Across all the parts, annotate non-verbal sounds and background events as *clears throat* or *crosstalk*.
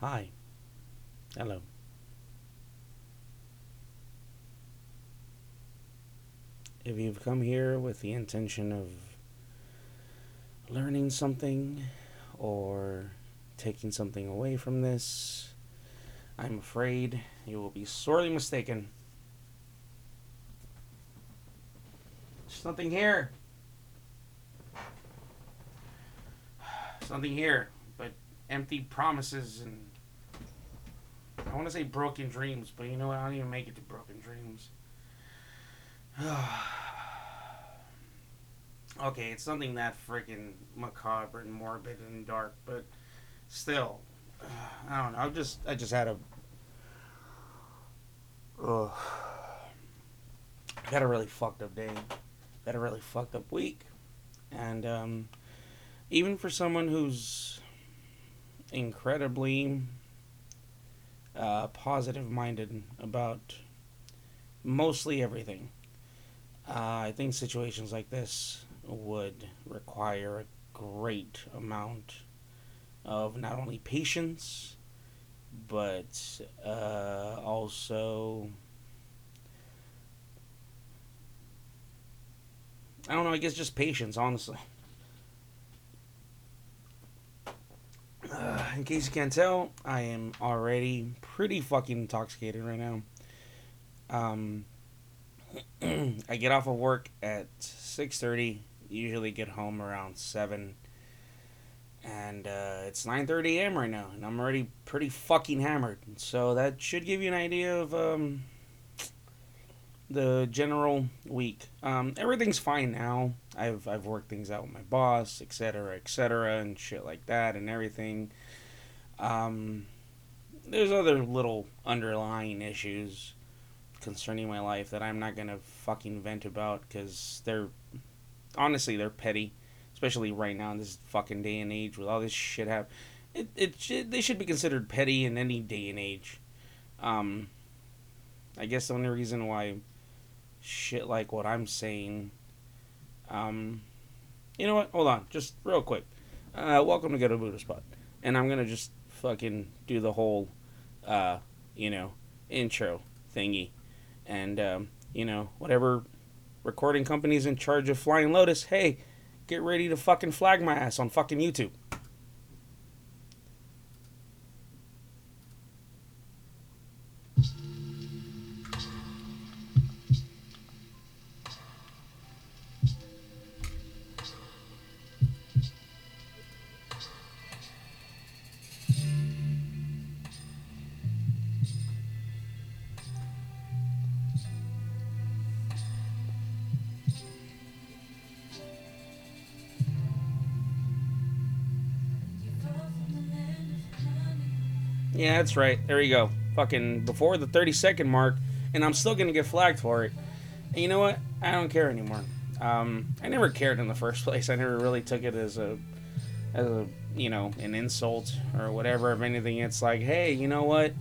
Hi. Hello. If you've come here with the intention of learning something or taking something away from this, I'm afraid you will be sorely mistaken. There's nothing here. There's nothing here but empty promises and I want to say broken dreams, but you know what? I don't even make it to broken dreams. *sighs* okay, it's something that freaking macabre and morbid and dark, but still, *sighs* I don't know. I just, I just had a, ugh, had a really fucked up day, had a really fucked up week, and um, even for someone who's incredibly uh, positive minded about mostly everything. Uh, I think situations like this would require a great amount of not only patience, but uh, also. I don't know, I guess just patience, honestly. Uh, in case you can't tell, I am already pretty fucking intoxicated right now. Um, *clears throat* I get off of work at six thirty. Usually get home around seven, and uh, it's nine thirty a.m. right now, and I'm already pretty fucking hammered. So that should give you an idea of um, the general week. Um, everything's fine now. I've I've worked things out with my boss, etc., etc., and shit like that, and everything. Um, there's other little underlying issues concerning my life that I'm not gonna fucking vent about because they're honestly they're petty, especially right now in this fucking day and age with all this shit happen. It it should, they should be considered petty in any day and age. Um, I guess the only reason why shit like what I'm saying. Um, you know what? Hold on, just real quick. Uh, welcome to Go to Buddha Spot, and I'm gonna just fucking do the whole, uh, you know, intro thingy, and um, you know whatever recording company's in charge of Flying Lotus. Hey, get ready to fucking flag my ass on fucking YouTube. That's right. There you go. Fucking before the 30 second mark, and I'm still gonna get flagged for it. And you know what? I don't care anymore. Um, I never cared in the first *laughs* place. I never really took it as a, as a, you know, an insult or whatever. If anything, it's like, hey, you know what?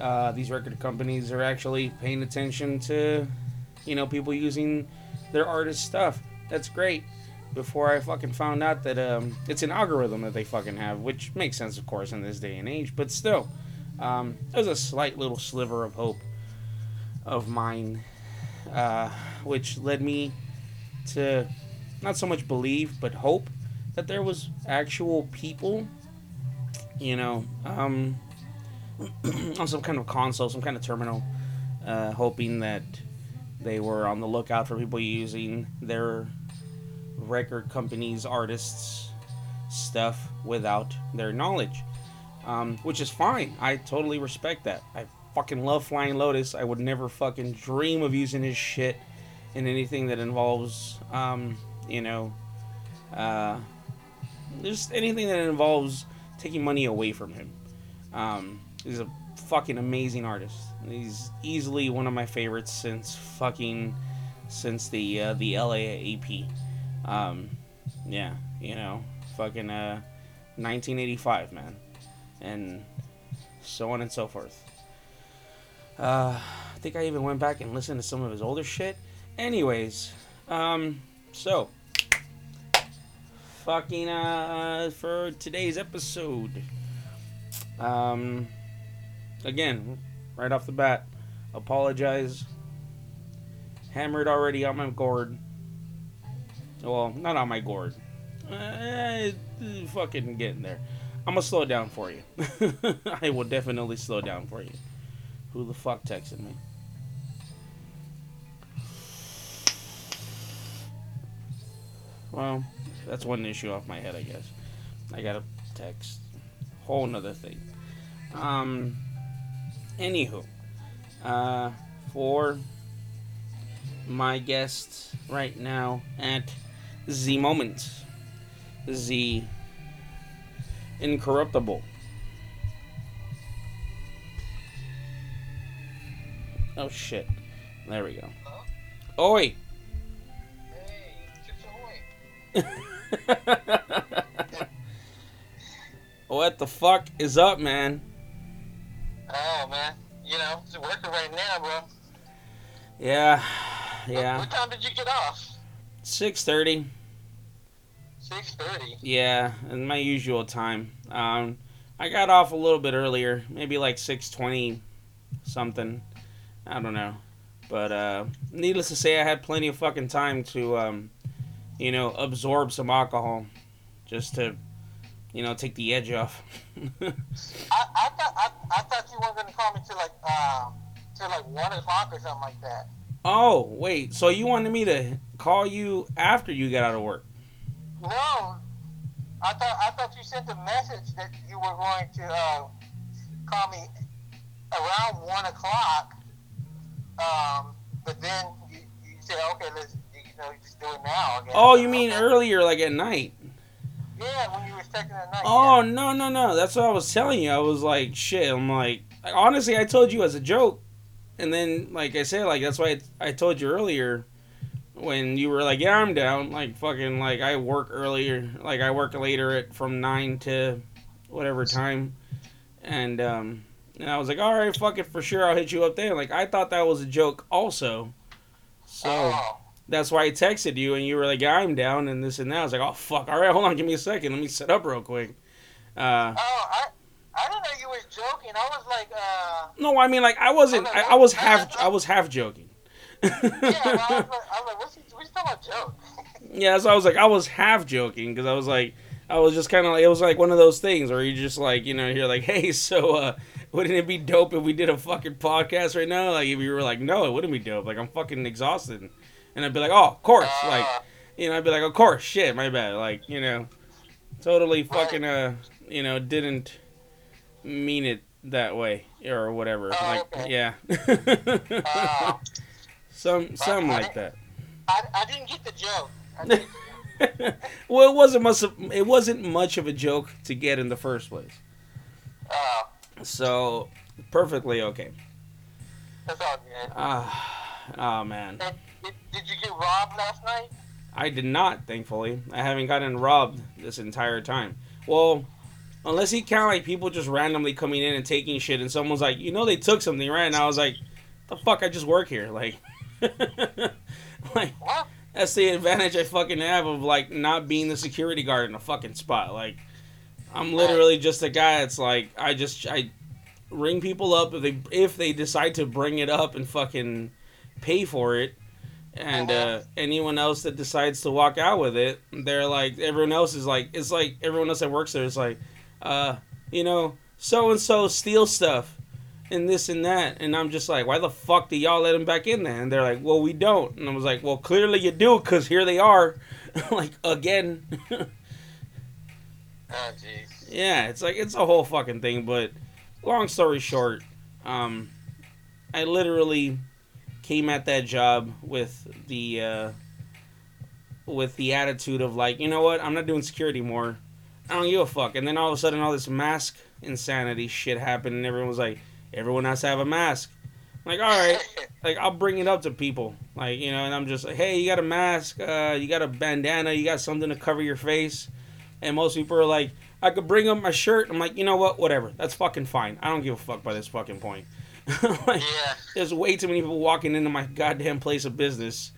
Uh, these record companies are actually paying attention to, you know, people using their artist stuff. That's great before I fucking found out that um, it's an algorithm that they fucking have, which makes sense, of course, in this day and age. But still, um, there's a slight little sliver of hope of mine, uh, which led me to not so much believe, but hope that there was actual people, you know, um, *clears throat* on some kind of console, some kind of terminal, uh, hoping that they were on the lookout for people using their record companies, artists, stuff without their knowledge, um, which is fine. I totally respect that. I fucking love Flying Lotus. I would never fucking dream of using his shit in anything that involves, um, you know, uh, just anything that involves taking money away from him. Um, he's a fucking amazing artist. He's easily one of my favorites since fucking since the uh, the LA EP. Um, yeah, you know, fucking uh, 1985, man, and so on and so forth. Uh, I think I even went back and listened to some of his older shit. Anyways, um, so fucking uh, for today's episode, Um, again, right off the bat, apologize. Hammered already on my gourd. Well, not on my gourd. Uh, fucking getting there. I'm gonna slow down for you. *laughs* I will definitely slow down for you. Who the fuck texted me? Well, that's one issue off my head, I guess. I got a text. Whole nother thing. Um, anywho, uh, for my guest right now at Z Moment, Z Incorruptible. Oh shit. There we go. Oi! what the fuck is up, man? Oh man, you know, it's working right now, bro. Yeah, What, yeah. what time did you get off? Six thirty. Six thirty. Yeah, and my usual time. Um, I got off a little bit earlier, maybe like six twenty, something. I don't know, but uh, needless to say, I had plenty of fucking time to, um, you know, absorb some alcohol, just to, you know, take the edge off. *laughs* I, I thought I, I thought you weren't gonna call me till like um till like one o'clock or something like that. oh wait, so you wanted me to call you after you got out of work? No, I thought I thought you sent a message that you were going to uh, call me around one o'clock. Um, but then you, you said, okay, let's you know just do it now. Again. Oh, you mean Okay. earlier, like at night? Yeah, when you were texting at night. Oh yeah. no no no! That's what I was telling you. I was like, shit. I'm like, honestly, I told you as a joke, and then like I said, like that's why I, I told you earlier when you were like, yeah, I'm down. Like fucking like I work earlier, like I work later at from nine to whatever time, and um, and I was like, all right, fuck it for sure. I'll hit you up there. Like I thought that was a joke also, so Oh. that's why I texted you, and you were like, yeah, I'm down, and this and that. I was like, oh fuck, all right, hold on, give me a second, let me set up real quick. Uh, Oh, I, I didn't know you was joking. I was like, uh, No, I mean like I wasn't. I, I was half. I was half joking. yeah. Well, I was joke? *laughs* yeah, so I was like, I was half joking because I was like, I was just kind of like, it was like one of those things where you just like, you know, you're like, *laughs* hey, so uh, wouldn't it be dope if we did a fucking podcast right now? Like if you were like, no, it wouldn't be dope. Like I'm fucking exhausted, and I'd be like, oh, of course, like Uh, you know, I'd be like, of course, shit, my bad, like you know, totally fucking uh, you know, didn't mean it that way or whatever. Oh, like okay. yeah. uh, *laughs* Some something like that. I, I didn't get the joke. *laughs* Well, it wasn't much. Of, it wasn't much of a joke to get in the first place. uh, So perfectly okay. that's all good. Ah, oh man, And did, did you get robbed last night? I did not. Thankfully, I haven't gotten robbed this entire time. Well, unless you count like people just randomly coming in and taking shit, and someone's like, you know, they took something, right? And I was like, the fuck, I just work here, like. *laughs* *laughs* like What? that's the advantage I fucking have of like not being the security guard in a fucking spot. Like, I'm literally just a guy. It's like I just I ring people up if they if they decide to bring it up and fucking pay for it, and uh, anyone else that decides to walk out with it, they're like everyone else is like it's like everyone else that works there is like, uh, you know, so and so steal stuff. And this and that, and I'm just like, why the fuck do y'all let him back in there? And they're like, well, we don't. And I was like, well, clearly you do, cause here they are, *laughs* like again. Oh, *laughs* jeez. Yeah, it's like it's a whole fucking thing. But long story short, um, I literally came at that job with the uh, with the attitude of like, you know what, I'm not doing security more. I don't give a fuck. And then all of a sudden, all this mask insanity shit happened, and everyone was like, everyone has to have a mask. I'm like, all right, like I'll bring it up to people, like you know, and I'm just like, hey, you got a mask, uh, you got a bandana, you got something to cover your face, and most people are like, I could bring up my shirt. I'm like, you know what, whatever, that's fucking fine. I don't give a fuck by this fucking point. *laughs* like, yeah. there's way too many people walking into my goddamn place of business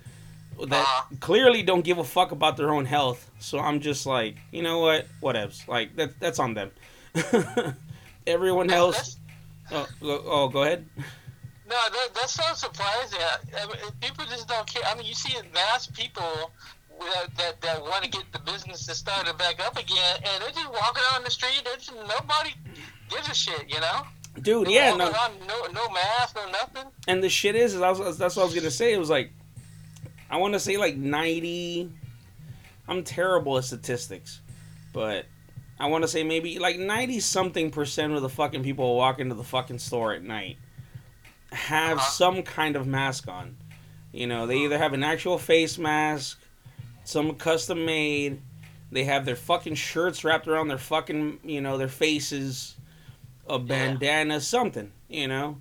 that Uh-huh. clearly don't give a fuck about their own health. So I'm just like, you know what, whatevs. Like that, that's on them. *laughs* Everyone else. Oh, go- oh, go ahead. No, that, that's so surprising. I, mean, people just don't care. I mean, you see mass people uh, that, that, that want to get the business to start back up again, and they're just walking on the street. They're just, nobody gives a shit, you know? Dude, They're yeah, no. on, no, no mask, no nothing. And the shit is, is I was, that's what I was gonna say. It was like, I want to say like ninety. I'm terrible at statistics, but I want to say maybe like ninety something percent of the fucking people who walk into the fucking store at night have Uh-huh. some kind of mask on. You know, they either have an actual face mask, some custom made. They have their fucking shirts wrapped around their fucking, you know, their faces, a bandana, something, you know.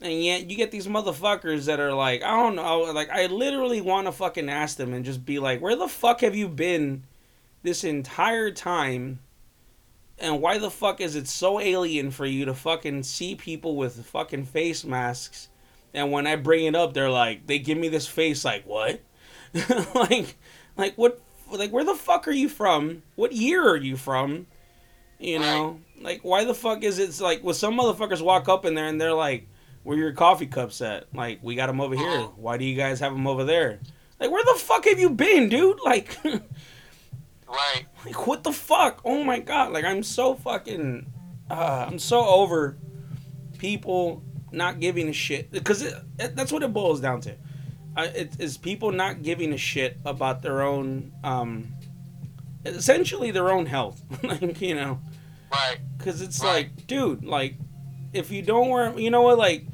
And yet you get these motherfuckers that are like, I don't know, like I literally want to fucking ask them and just be like, where the fuck have you been this entire time? And why the fuck is it so alien for you to fucking see people with fucking face masks? And when I bring it up, they're like, they give me this face like, what? *laughs* like, like what? Like, where the fuck are you from? What year are you from? You know, like, why the fuck is it like? Well, some motherfuckers walk up in there and they're like, where your coffee cups at? Like, we got them over here. Uh-huh. Why do you guys have them over there? Like, where the fuck have you been, dude? Like, *laughs* Right. like what the fuck? Oh my god! Like, I'm so fucking, uh, I'm so over people not giving a shit because it, it, that's what it boils down to. Uh, it is people not giving a shit about their own, um, essentially their own health. *laughs* like, you know, Right. because it's Right. like, dude, like, if you don't wear, you know what, like,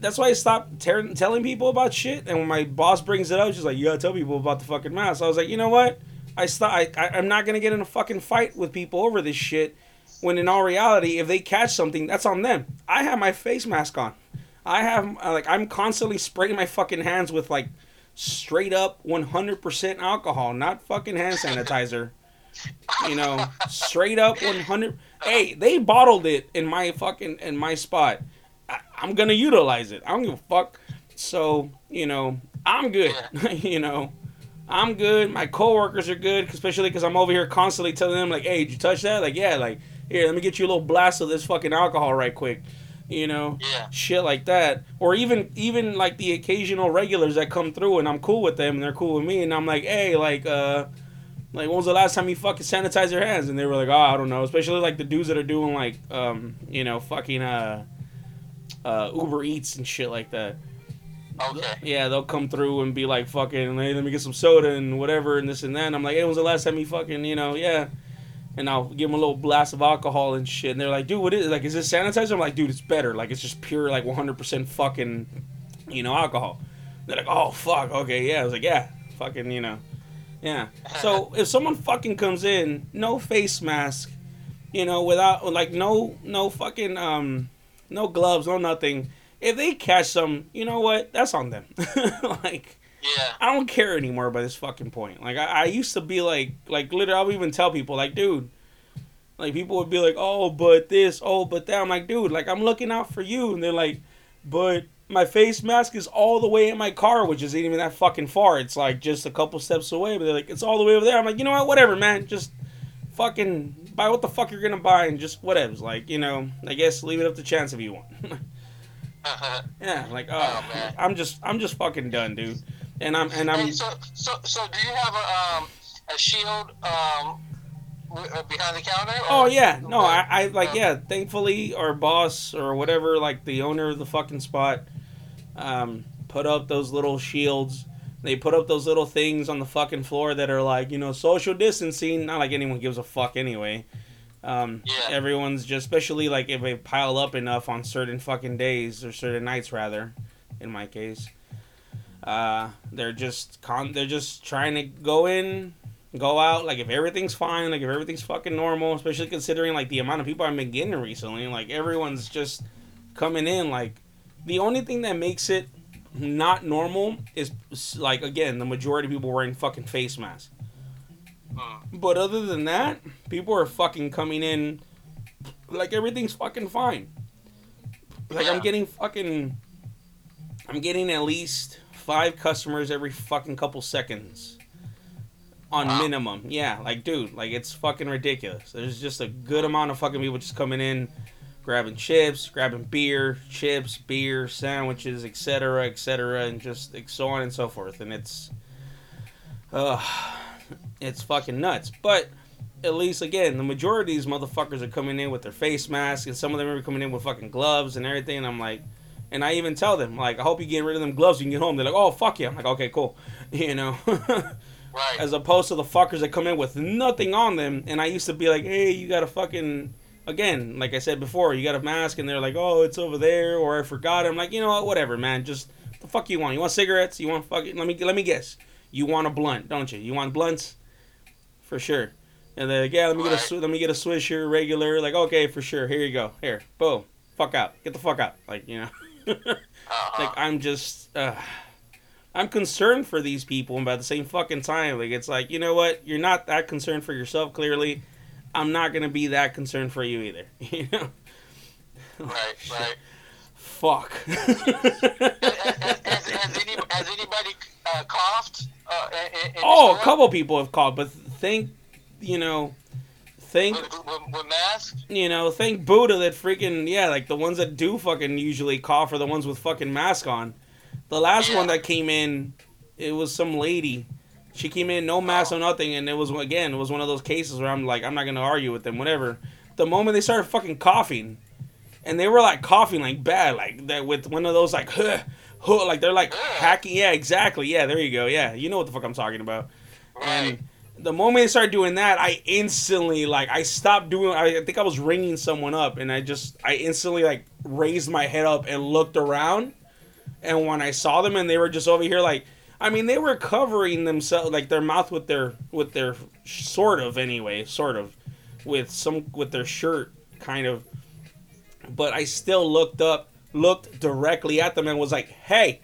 that's why I stopped ter- telling people about shit. And when my boss brings it up, she's like, "You gotta tell people about the fucking mask." I was like, you know what? I stop. I, I I'm not gonna get in a fucking fight with people over this shit. When in all reality, if they catch something, that's on them. I have my face mask on. I have uh, like I'm constantly spraying my fucking hands with like straight up 100% alcohol, not fucking hand sanitizer. You know, straight up 100. Hey, they bottled it in my fucking in my spot. I, I'm gonna utilize it. I don't give a fuck. So you know, I'm good. *laughs* you know, I'm good. My coworkers are good, especially because I'm over here constantly telling them like, "Hey, did you touch that?" Like, yeah, like here, let me get you a little blast of this fucking alcohol right quick. You know, Yeah. shit like that, or even even like the occasional regulars that come through and I'm cool with them and they're cool with me and I'm like, hey, like, uh, like when was the last time you fucking sanitized your hands? And they were like, oh, I don't know. Especially like the dudes that are doing like, um, you know, fucking uh, uh, Uber Eats and shit like that. Okay. Yeah, they'll come through and be like, fucking, hey, let me get some soda and whatever and this and that. And I'm like, hey, when was the last time you fucking, you know, yeah. And I'll give them a little blast of alcohol and shit. And they're like, dude, what is it? Like, is this sanitizer? I'm like, dude, it's better. Like, it's just pure, like, 100% fucking, you know, alcohol. They're like, oh, fuck, okay, yeah. I was like, yeah, fucking, you know, yeah. So *laughs* if someone fucking comes in, no face mask, you know, without, like, no, no fucking, um, no gloves, no nothing. If they catch some, you know what? That's on them. *laughs* like, Yeah. I don't care anymore by this fucking point. Like I, I used to be like like literally I'll even tell people like dude like people would be like, Oh, but this, oh but that I'm like, dude, like I'm looking out for you and they're like, But my face mask is all the way in my car, which isn't even that fucking far. It's like just a couple steps away, but they're like, It's all the way over there. I'm like, you know what, whatever, man. Just fucking buy what the fuck you're gonna buy and just whatever's like, you know, I guess leave it up to chance if you want. *laughs* *laughs* yeah, like oh, Oh, man. I'm just I'm just fucking done, dude. And I'm and I'm Hey, so, so, so do you have a um a shield um uh, behind the counter? or- Oh yeah, no, I, I like yeah. Thankfully, our boss or whatever, like the owner of the fucking spot, um, put up those little shields. They put up those little things on the fucking floor that are like you know social distancing. Not like anyone gives a fuck anyway. Um, Yeah. Everyone's just, especially like if they pile up enough on certain fucking days or certain nights rather, in my case. Uh, they're just con. They're just trying to go in, go out. Like if everything's fine, like if everything's fucking normal, especially considering like the amount of people I've been getting recently. Like everyone's just coming in. Like the only thing that makes it not normal is like again the majority of people wearing fucking face masks. But other than that, people are fucking coming in like everything's fucking fine. Like I'm getting fucking I'm getting at least five customers every fucking couple seconds. On Wow. minimum. Yeah, like dude, like it's fucking ridiculous. There's just a good amount of fucking people just coming in grabbing chips, grabbing beer, chips, beer, sandwiches, etc., etc., and just so on and so forth. And it's, uh, it's fucking nuts. But at least again, the majority of these motherfuckers are coming in with their face masks, and some of them are coming in with fucking gloves and everything. And I'm like, and I even tell them like, I hope you get rid of them gloves when you get home. They're like, oh fuck yeah. I'm like, okay, cool, *laughs* you know. *laughs* Right. As opposed to the fuckers that come in with nothing on them, and I used to be like, hey, you got a fucking again, like I said before, you got a mask, and they're like, oh, it's over there, or I forgot. I'm like, you know what, whatever, man. Just the fuck you want. You want cigarettes? You want fucking? Let me let me guess. You want a blunt, don't you? You want blunts? For sure. And they're like, yeah, let me get a let me get a swisher regular. Like, okay, for sure. Here you go. Here, boom. Fuck out. Get the fuck out. Like, you know. *laughs* Uh-huh. like I'm just uh, I'm concerned for these people, and at the same fucking time, like it's like you know what? You're not that concerned for yourself. Clearly, I'm not gonna be that concerned for you either. *laughs* You know? right. *laughs* Right. Fuck. has, has, has, any, has anybody uh, coughed? Uh, in, in oh, a couple people have called, but thank you know, thank with, with, masks. you know, thank Buddha that freaking yeah, like the ones that do fucking usually cough are the ones with fucking mask on. The last Yeah. one that came in, it was some lady. She came in no mask oh. or nothing, and it was again, it was one of those cases where I'm like, I'm not gonna argue with them, whatever. The moment they started fucking coughing, and they were like coughing like bad, like that with one of those like, huh, *laughs* huh, like they're like hacking. Yeah, exactly. Yeah, there you go. Yeah, you know what the fuck I'm talking about. Right. And the moment they started doing that, I instantly like I stopped doing. I think I was ringing someone up, and I just I instantly like raised my head up and looked around. And when I saw them, and they were just over here, like I mean, they were covering themselves, like their mouth with their with their sort of anyway, sort of with some with their shirt, kind of. But I still looked up, looked directly at them, and was like, "Hey,"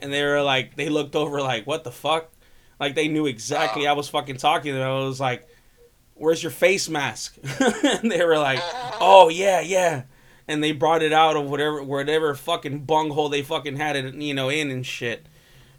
and they were like, they looked over like, "What the fuck." Like they knew exactly I was fucking talking to them. I was like, "Where's your face mask?" *laughs* and they were like, "Oh yeah, yeah." And they brought it out of whatever whatever fucking bunghole they fucking had it, you know, in and shit.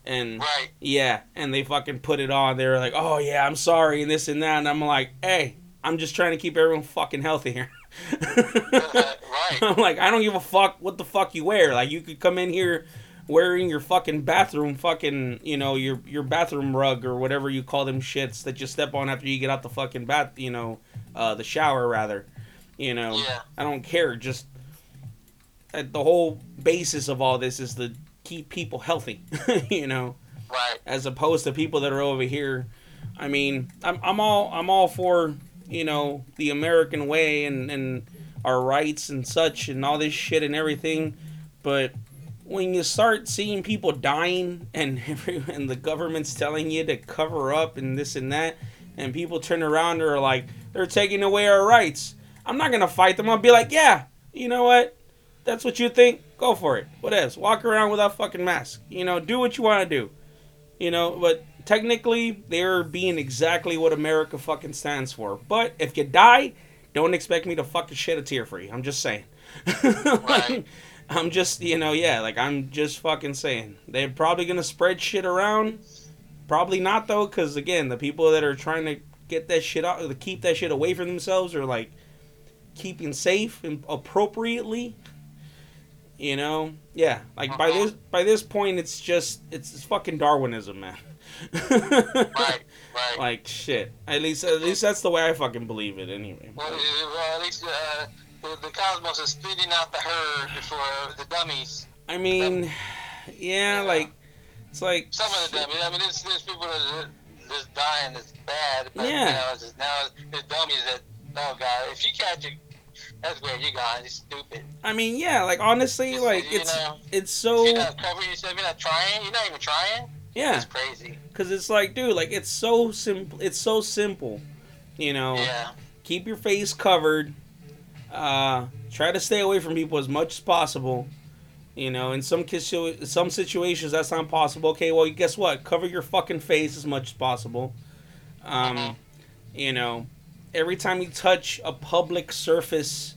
And Right. yeah, and they fucking put it on. They were like, "Oh yeah, I'm sorry," and this and that. And I'm like, "Hey, I'm just trying to keep everyone fucking healthy here." *laughs* Uh, right. I'm like, I don't give a fuck what the fuck you wear. Like, you could come in here wearing your fucking bathroom, fucking, you know, your your bathroom rug or whatever you call them shits that you step on after you get out the fucking bath, you know, uh, the shower rather. You know, Yeah. I don't care. Just uh, the whole basis of all this is to keep people healthy. *laughs* you know Right. as opposed to people that are over here. I mean, I'm, I'm all I'm all for you know the American way and and our rights and such and all this shit and everything, but when you start seeing people dying and *laughs* and the government's telling you to cover up and this and that, and people turn around and are like they're taking away our rights, I'm not gonna fight them. I'll be like, yeah, you know what? That's what you think. Go for it. What else? Walk around without fucking mask. You know, do what you want to do. You know, but technically they're being exactly what America fucking stands for. But if you die, don't expect me to fucking shed a tear for you. I'm just saying. *laughs* Right. I'm just, you know, yeah, like I'm just fucking saying. They're probably gonna spread shit around. Probably not though, because again, the people that are trying to get that shit out, to keep that shit away from themselves, are like keeping safe and appropriately. You know, yeah. Like by this by this point, it's just it's, it's fucking Darwinism, man. Right. Right. *laughs* Like shit. At least at least that's the way I fucking believe it, anyway. Well, well, at least uh, the, the cosmos is spitting out the herd for the dummies. I mean, yeah, Yeah. like it's like Some of the dummies. I mean, there's, there's people that are just dying that's bad. But, Yeah. You know, it's just, now there's dummies that, oh, God, if you catch it, that's great. You're gone. You're stupid. I mean, yeah, like honestly, like You it's know, it's so you're not covering yourself, you're not trying. You're not even trying. yeah, It's crazy. because it's like, dude, like it's so simple. It's so simple, you know. Yeah. keep your face covered. Uh, try to stay away from people as much as possible. You know, in some kiss- some situations that's not possible. Okay, well, guess what? Cover your fucking face as much as possible. Um, you know, every time you touch a public surface,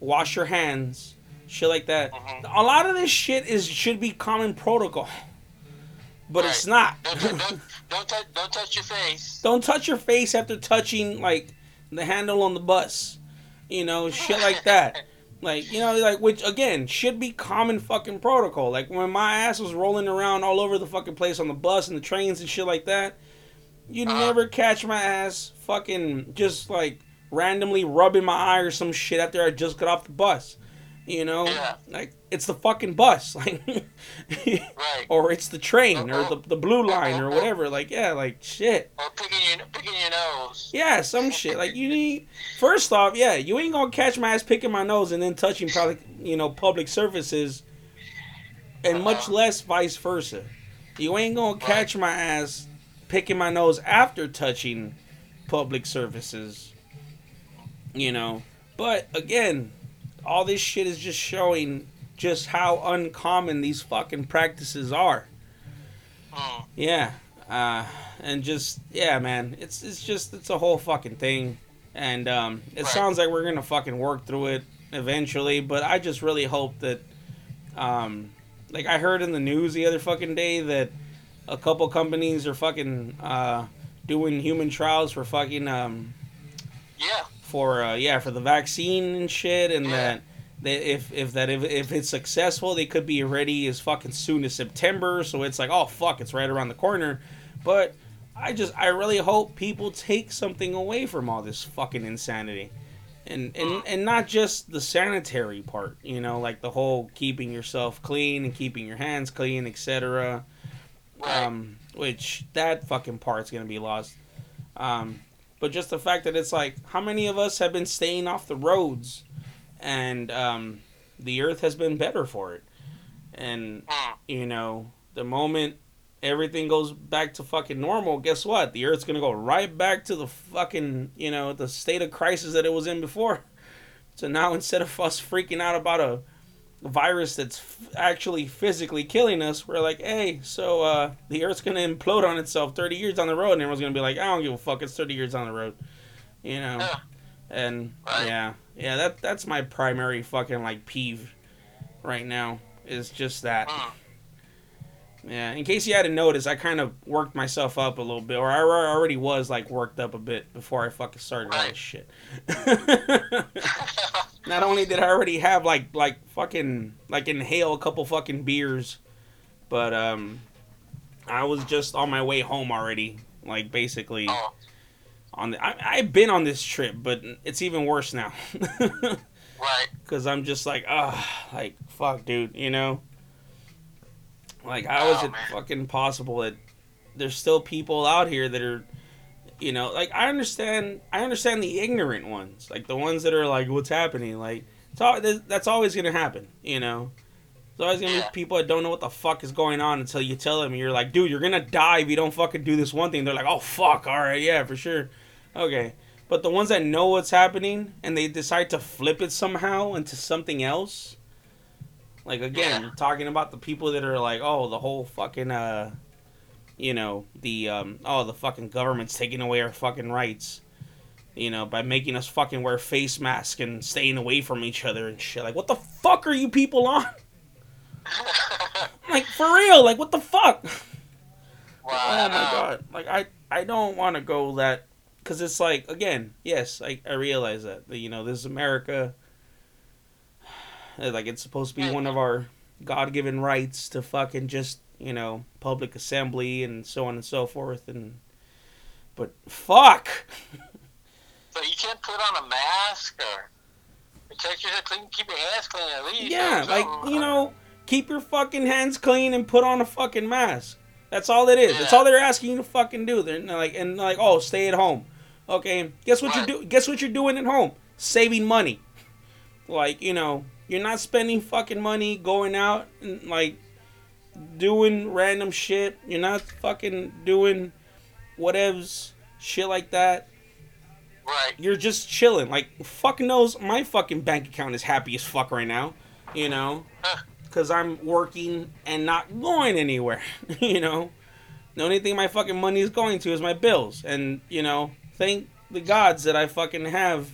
wash your hands. Shit like that. Mhm. A lot of this shit is should be common protocol, but it's not. Don't, don't, don't, don't, touch, don't touch your face. Don't touch your face after touching like the handle on the bus. You know, shit like that. Like, you know, like, which again should be common fucking protocol. Like, when my ass was rolling around all over the fucking place on the bus and the trains and shit like that, you Uh-huh. never catch my ass fucking just like randomly rubbing my eye or some shit after I just got off the bus. You know? Yeah. Like, it's the fucking bus. *laughs* Like, Right. or it's the train uh, or oh. the, the blue uh, line or uh, whatever. Like, yeah, like, shit. Or picking your picking your nose. Yeah, some shit. Like you need first off, yeah, you ain't gonna catch my ass picking my nose and then touching public, you know public surfaces, and uh-huh. much Uh-huh. less vice versa. You ain't gonna catch my ass picking my nose after touching public surfaces. You know, but again, all this shit is just showing just how uncommon these fucking practices are. Mm. Yeah. Uh, and just yeah, man. It's it's just it's a whole fucking thing. And um, it Right. sounds like we're gonna fucking work through it eventually. But I just really hope that, um, like I heard in the news the other fucking day that a couple companies are fucking uh, doing human trials for fucking um, Yeah. For uh, yeah for the vaccine and shit, and that that if if that if, if it's successful, they could be ready as fucking soon as September. So it's like oh fuck, it's right around the corner. But I just I really hope people take something away from all this fucking insanity. And, and, and not just the sanitary part, you know, like the whole keeping yourself clean and keeping your hands clean, etc. Um, which that fucking part's gonna be lost. Um, but just the fact that it's like, how many of us have been staying off the roads, and um, the earth has been better for it. And Mm. you know, the moment everything goes back to fucking normal, guess what? The earth's gonna go right back to the fucking, you know, the state of crisis that it was in before. *laughs* So now instead of us freaking out about a virus that's f- actually physically killing us, we're like, hey, so uh, the earth's gonna implode on itself 30 years down the road, and everyone's gonna be like, I don't give a fuck, it's 30 years down the road, you know. Yeah. And Right. yeah, yeah, that that's my primary fucking like peeve right now is just that. Mm. Yeah, in case you hadn't noticed, I kind of worked myself up a little bit, or I already was like worked up a bit before I fucking started all this shit. *laughs* Not only did I already have like like fucking like inhale a couple fucking beers, but um, I was just on my way home already. Like basically oh. on the, I I've been on this trip, but it's even worse now. *laughs* Right. Cause I'm just like, ah, like fuck, dude, you know. Like, how is Oh, it man. fucking possible that there's still people out here that are, you know, like I understand, I understand the ignorant ones, like the ones that are like, what's happening? Like, it's all, that's always gonna happen, you know. There's always gonna be people that don't know what the fuck is going on until you tell them. You're like, dude, you're gonna die if you don't fucking do this one thing. They're like, oh fuck, all right, yeah, for sure, okay. But the ones that know what's happening and they decide to flip it somehow into something else, like again, Yeah. talking about the people that are like, oh, the whole fucking, uh, you know, the um, oh, the fucking government's taking away our fucking rights, you know, by making us fucking wear face masks and staying away from each other and shit. Like, what the fuck are you people on? *laughs* Like, for real? Like, what the fuck? wow. *laughs* Oh my god! Like I, I don't want to go that, cause it's like again, yes, I, I realize that, that you know this is America. Uh, Like it's supposed to be one of our God-given rights to fucking just you know public assembly and so on and so forth and, but fuck. *laughs* So you can't put on a mask or protect clean, keep your hands clean at least. Yeah, like you know, keep your fucking hands clean and put on a fucking mask. That's all it is. That's all they're asking you to fucking do. They're like and like, oh, stay at home. Okay, guess what Right. you do? Guess what you're doing at home? Saving money. Like you know, you're not spending fucking money going out and like doing random shit. You're not fucking doing whatevs shit like that Right. you're just chilling. Like, fuck knows my fucking bank account is happy as fuck right now, you know? Because I'm working and not going anywhere, *laughs* you know? The only thing my fucking money is going to is my bills. And, you know, thank the gods that I fucking have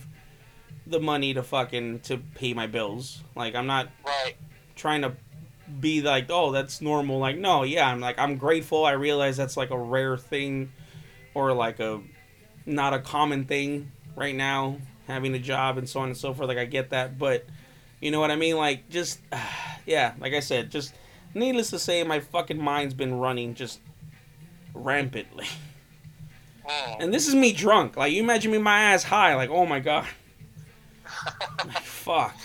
the money to fucking to pay my bills. Like, I'm not Right. trying to be like, oh, that's normal. Like, no, yeah, I'm like, I'm grateful. I realize that's like a rare thing or like a not a common thing right now, having a job and so on and so forth. Like, I get that. But You know what I mean? Like just *sighs* yeah, like I said, just needless to say, my fucking mind's been running just rampantly. Mm. And this is me drunk. Like you imagine me my ass high, like oh my god. Fuck.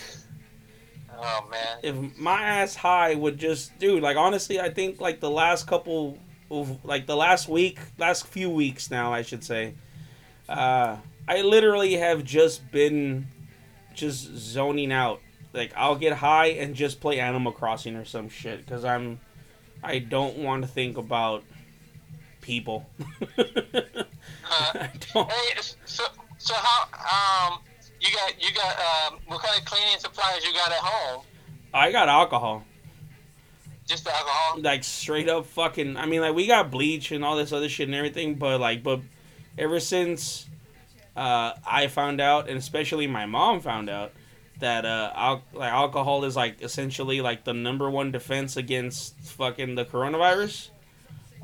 oh man. If my ass high would just dude, like honestly, I think like the last couple of like the last week, last few weeks now, I should say. Uh I literally have just been just zoning out. Like I'll get high and just play Animal Crossing or some shit cuz I'm I don't want to think about people. *laughs* Uh, I don't hey, so so how um you got you got um what kind of cleaning supplies you got at home? I got alcohol. Just the alcohol. like straight up fucking I mean like we got bleach and all this other shit and everything, but like but ever since uh I found out and especially my mom found out that uh al- like alcohol is like essentially like the number one defense against fucking the coronavirus.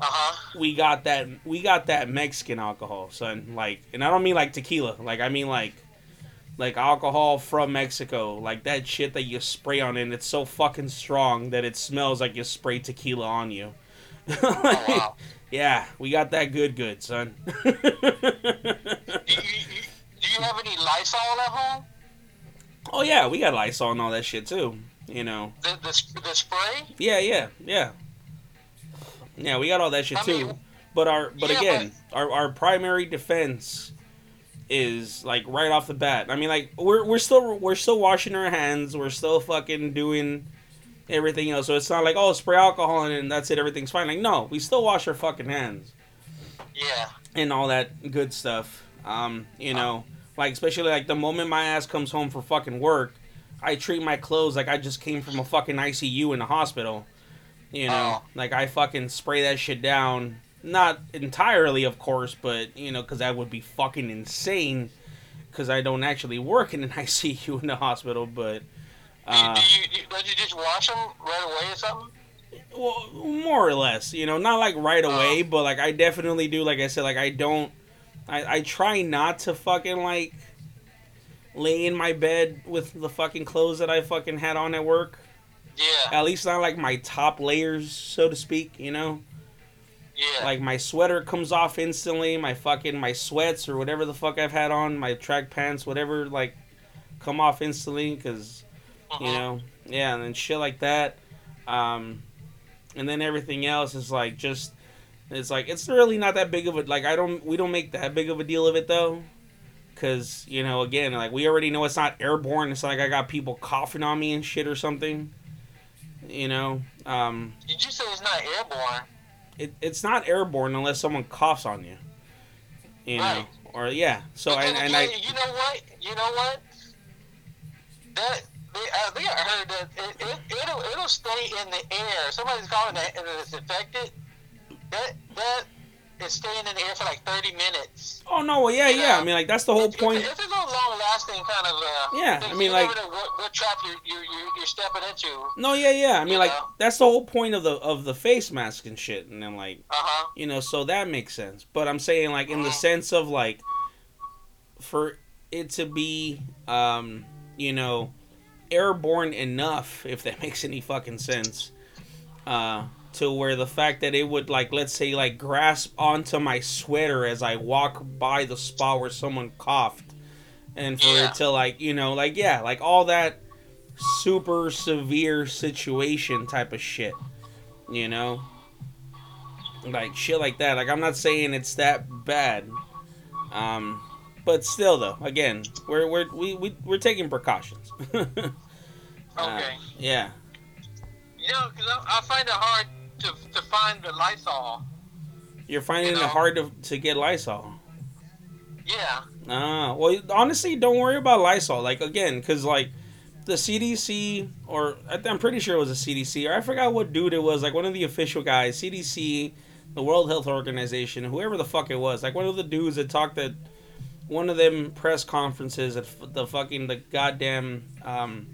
Uh huh. We got that we got that Mexican alcohol, son. Like and I don't mean like tequila. Like I mean like like alcohol from Mexico, like that shit that you spray on it, and it's so fucking strong that it smells like you spray tequila on you. *laughs* Oh wow. Yeah, we got that good, good son. *laughs* Do you, do you have any Lysol at home? oh yeah, we got Lysol and all that shit too. You know. The the, the spray? Yeah, yeah, yeah. Yeah, we got all that shit I too. mean- but our but Yeah, again, our our primary defense is like right off the bat. I mean, like we're we're still we're still washing our hands. We're still fucking doing everything else. So it's not like oh spray alcohol and that's it. Everything's fine. Like no, we still wash our fucking hands Yeah. and all that good stuff. Um, you know, like especially like the moment my ass comes home for fucking work, I treat my clothes like I just came from a fucking ICU in the hospital. You know, Oh. like I fucking spray that shit down. Not entirely, of course, but you know, because that would be fucking insane. Because I don't actually work in an *laughs* ICU in the hospital, but Do, uh, do you, don't you just wash them right away or something? well, more or less, you know, not like right away, but like I definitely do. Like I said, like I don't, I, I try not to fucking like lay in my bed with the fucking clothes that I fucking had on at work. Yeah. At least not like my top layers, so to speak. You know, Yeah. like my sweater comes off instantly. My fucking my sweats or whatever the fuck I've had on, my track pants, whatever, like come off instantly because you Mhm. know yeah and then shit like that um and then everything else is like just it's like it's really not that big of a like i don't we don't make that big of a deal of it though because you know again like we already know it's not airborne it's like i got people coughing on me and shit or something you know um Did you say it's not airborne? It, it's not airborne unless someone coughs on you you know Right. or yeah so and, and i you know what? You know what? That they, I think I heard that it, it it'll it'll stay in the air. Somebody's calling that and it's infected. That that is staying in the air for like thirty minutes. oh no well yeah you yeah i mean like that's the whole It's- point It's, a long lasting kind of. Uh, Yeah. I mean, like- know what, what trap you you you you're stepping into. No, yeah, yeah. I mean, like know? that's the whole point of the of the face mask and shit. And then like Uh huh. you know, so that makes sense. But I'm saying like in the Mhm. sense of like for it to be um you know airborne enough, if that *laughs* makes any fucking sense, uh to where the fact that it would like let's say like grasp onto my sweater as I walk by the spot where someone coughed. And for Yeah. it to like you know like yeah like all that super severe situation type of shit you know? Like shit like that. Like i'm not saying it's that bad. Um but still though again we're we're we, we, we're taking precautions. *laughs* Uh, Okay. yeah. You know, because I, I find it hard to to find the Lysol. you're finding You know? it hard to, to get lysol Yeah. Ah, well, honestly, don't worry about Lysol. Like again, because like the CDC, or I'm pretty sure it was a CDC, or I forgot what dude it was. Like one of the official guys, CDC, the World Health Organization, whoever the fuck it was. Like one of the dudes that talked at one of them press conferences at the fucking the goddamn um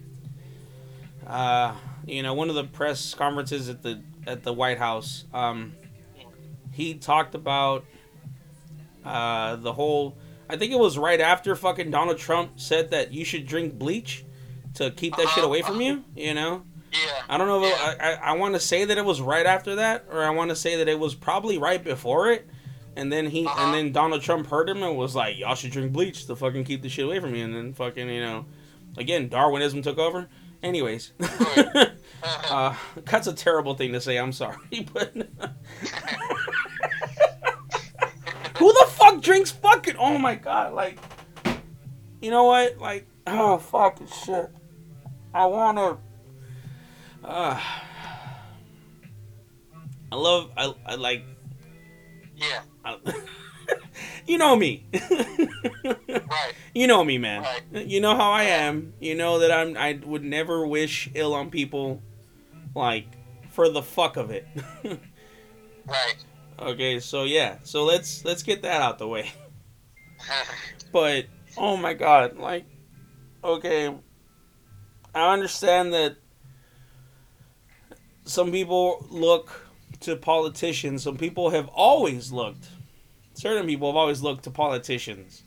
uh you know one of the press conferences at the at the White House. Um, he talked about uh the whole I think it was right after fucking Donald Trump said that you should drink bleach to keep that shit away from you. You know. Yeah. I don't know. If Yeah. I I, I want to say that it was right after that, or I want to say that it was probably right before it, and then he Uh-huh. and then Donald Trump heard him and was like, "Y'all should drink bleach to fucking keep the shit away from you," and then fucking you know, again Darwinism took over. Anyways, *laughs* *laughs* uh, that's a terrible thing to say. I'm sorry, *laughs* but *laughs* who the fuck drinks fucking? Oh my god! Like, you know what? Like, oh fucking shit. I wanna. Uh, I love. I, I like. yeah. I, you know me. Right. you know me, man. Right. You know how I am. You know that I'm. I would never wish ill on people, like for the fuck of it. *laughs* Right. okay, so yeah, so let's let's get that out the way. *laughs* *laughs* But oh my god, like, okay, I understand that some people look to politicians. Some people have always looked. Certain people have always looked to politicians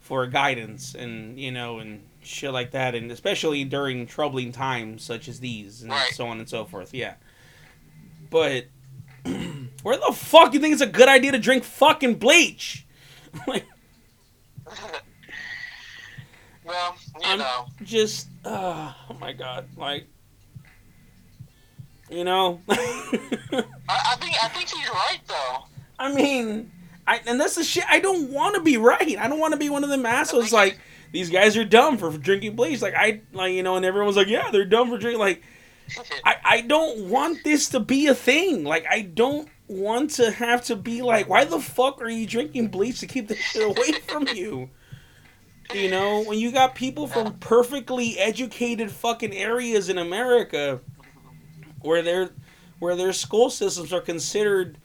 for guidance and you know and shit like that, and especially during troubling times such as these and Right. so on and so forth. Yeah, but *clears throat* where the fuck do you think it's a good idea to drink fucking bleach? *laughs* like. *laughs* well, you I'm- know. just uh, oh my god like you know *laughs* I, I think I think he's right though. i mean i and that's the shit i don't want to be right i don't want to be one of them assholes like these guys are dumb for drinking bleach like i like you know and everyone's like yeah they're dumb for drinking like *laughs* I, I don't want this to be a thing. Like I don't want to have to be like, why the fuck are you drinking bleach to keep this shit away *laughs* from you? You know, when you got people from perfectly educated fucking areas in America where their where their school systems are considered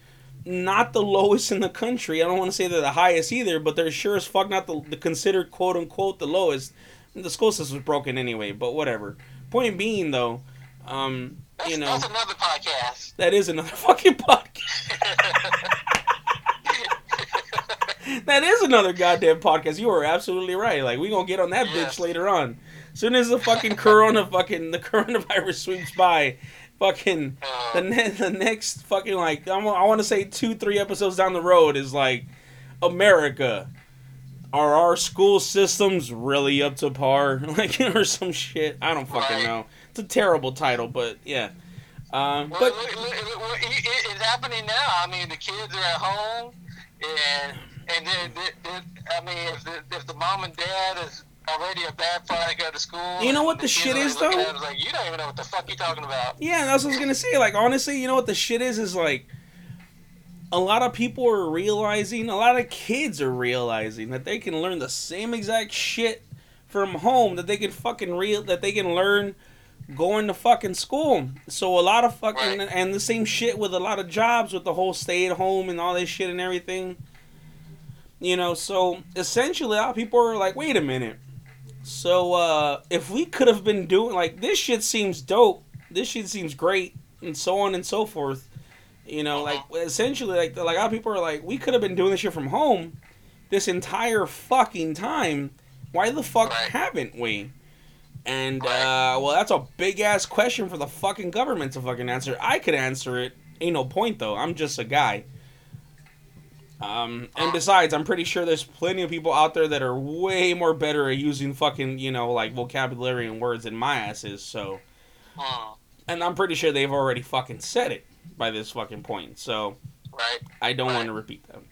not the lowest in the country. I don't want to say they're the highest either, but they're sure as fuck not the, the considered quote unquote the lowest. The school system's broken anyway, but whatever. Point being though, um, That's, you know, that's another podcast. that is another *laughs* fucking podcast. *laughs* that is another goddamn podcast. You are absolutely right. Like we gonna get on that Yes. bitch later on. Soon as the fucking corona fucking the *laughs* coronavirus sweeps by, fucking the ne- the next fucking like I'm, I want to say two three episodes down the road is like America. Are our school systems really up to par? *laughs* Like or some shit. I don't fucking Right. know. It's a terrible title, but yeah. Um, well, but look, look, look, it- it- it's happening now. I mean, the kids are at home, and and then I mean, if the, if the mom and dad is already a bad part to go to school, You know what the kids shit is, though? at it Like you don't even know what the fuck you talking about. Yeah, that's what I was gonna say. Like honestly, you know what the shit is? Is like a lot of people are realizing, a lot of kids are realizing that they can learn the same exact shit from home that they can fucking real that they can learn going to fucking school. So a lot of fucking Right. and the same shit with a lot of jobs with the whole stay at home and all this shit and everything. You know, so essentially a lot of people are like, wait a minute. So uh if we could have been doing like this shit seems dope. This shit seems great and so on and so forth. You know, like essentially like like a lot of people are like, we could have been doing this shit from home this entire fucking time. Why the fuck haven't we? And uh well that's a big ass question for the fucking government to fucking answer. I could answer it. Ain't no point though. I'm just a guy. Um, and besides, I'm pretty sure there's plenty of people out there that are way more better at using fucking, you know, like vocabulary and words than my ass is. So, and I'm pretty sure they've already fucking said it by this fucking point. So, Right, I don't want to repeat them.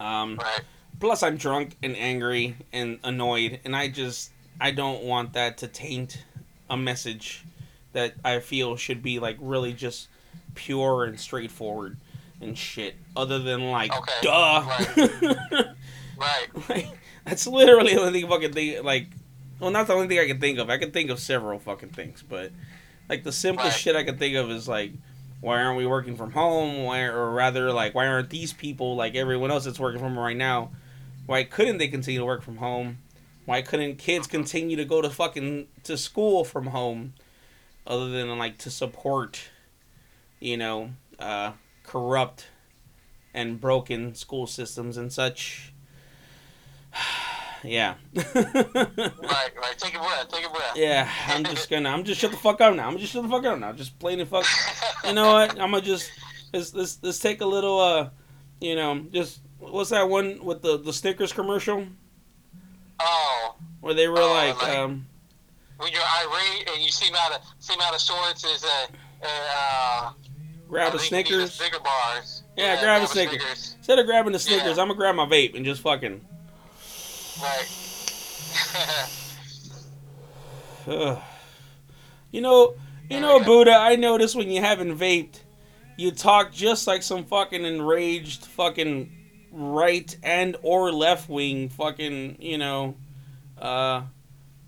Um, right. plus, I'm drunk and angry and annoyed, and I just I don't want that to taint a message that I feel should be like really just pure and straightforward and shit. Other than like, Okay. duh. Right. *laughs* Like, that's literally the only thing I can think. Like, well, not the only thing I can think of. I can think of several fucking things, but like the simplest Right. shit I can think of is like, why aren't we working from home? Why, or rather, like, why aren't these people like everyone else that's working from home right now? Why couldn't they continue to work from home? Why couldn't kids continue to go to fucking to school from home, other than like to support, you know, uh, corrupt and broken school systems and such? *sighs* yeah. *laughs* Right, right. Take a breath. Take a breath. yeah, I'm just gonna. I'm just shut the fuck up now. I'm just shut the fuck up now. Just plain and fuck. *laughs* You know what? I'm gonna just let's let's let's take a little uh, you know, just what's that one with the the Snickers commercial Oh, where they were Oh, like like- um when you're irate and you seem out of seem out of sorts, is a, a uh, grab a Snickers. Snicker bars. Yeah, grab a Snickers. Instead of grabbing the Snickers, Yeah. I'm gonna grab my vape and just fucking. Right. *laughs* You know, you know, Buddha. I notice when you haven't vaped, you talk just like some fucking enraged fucking right and or left wing fucking you know, uh,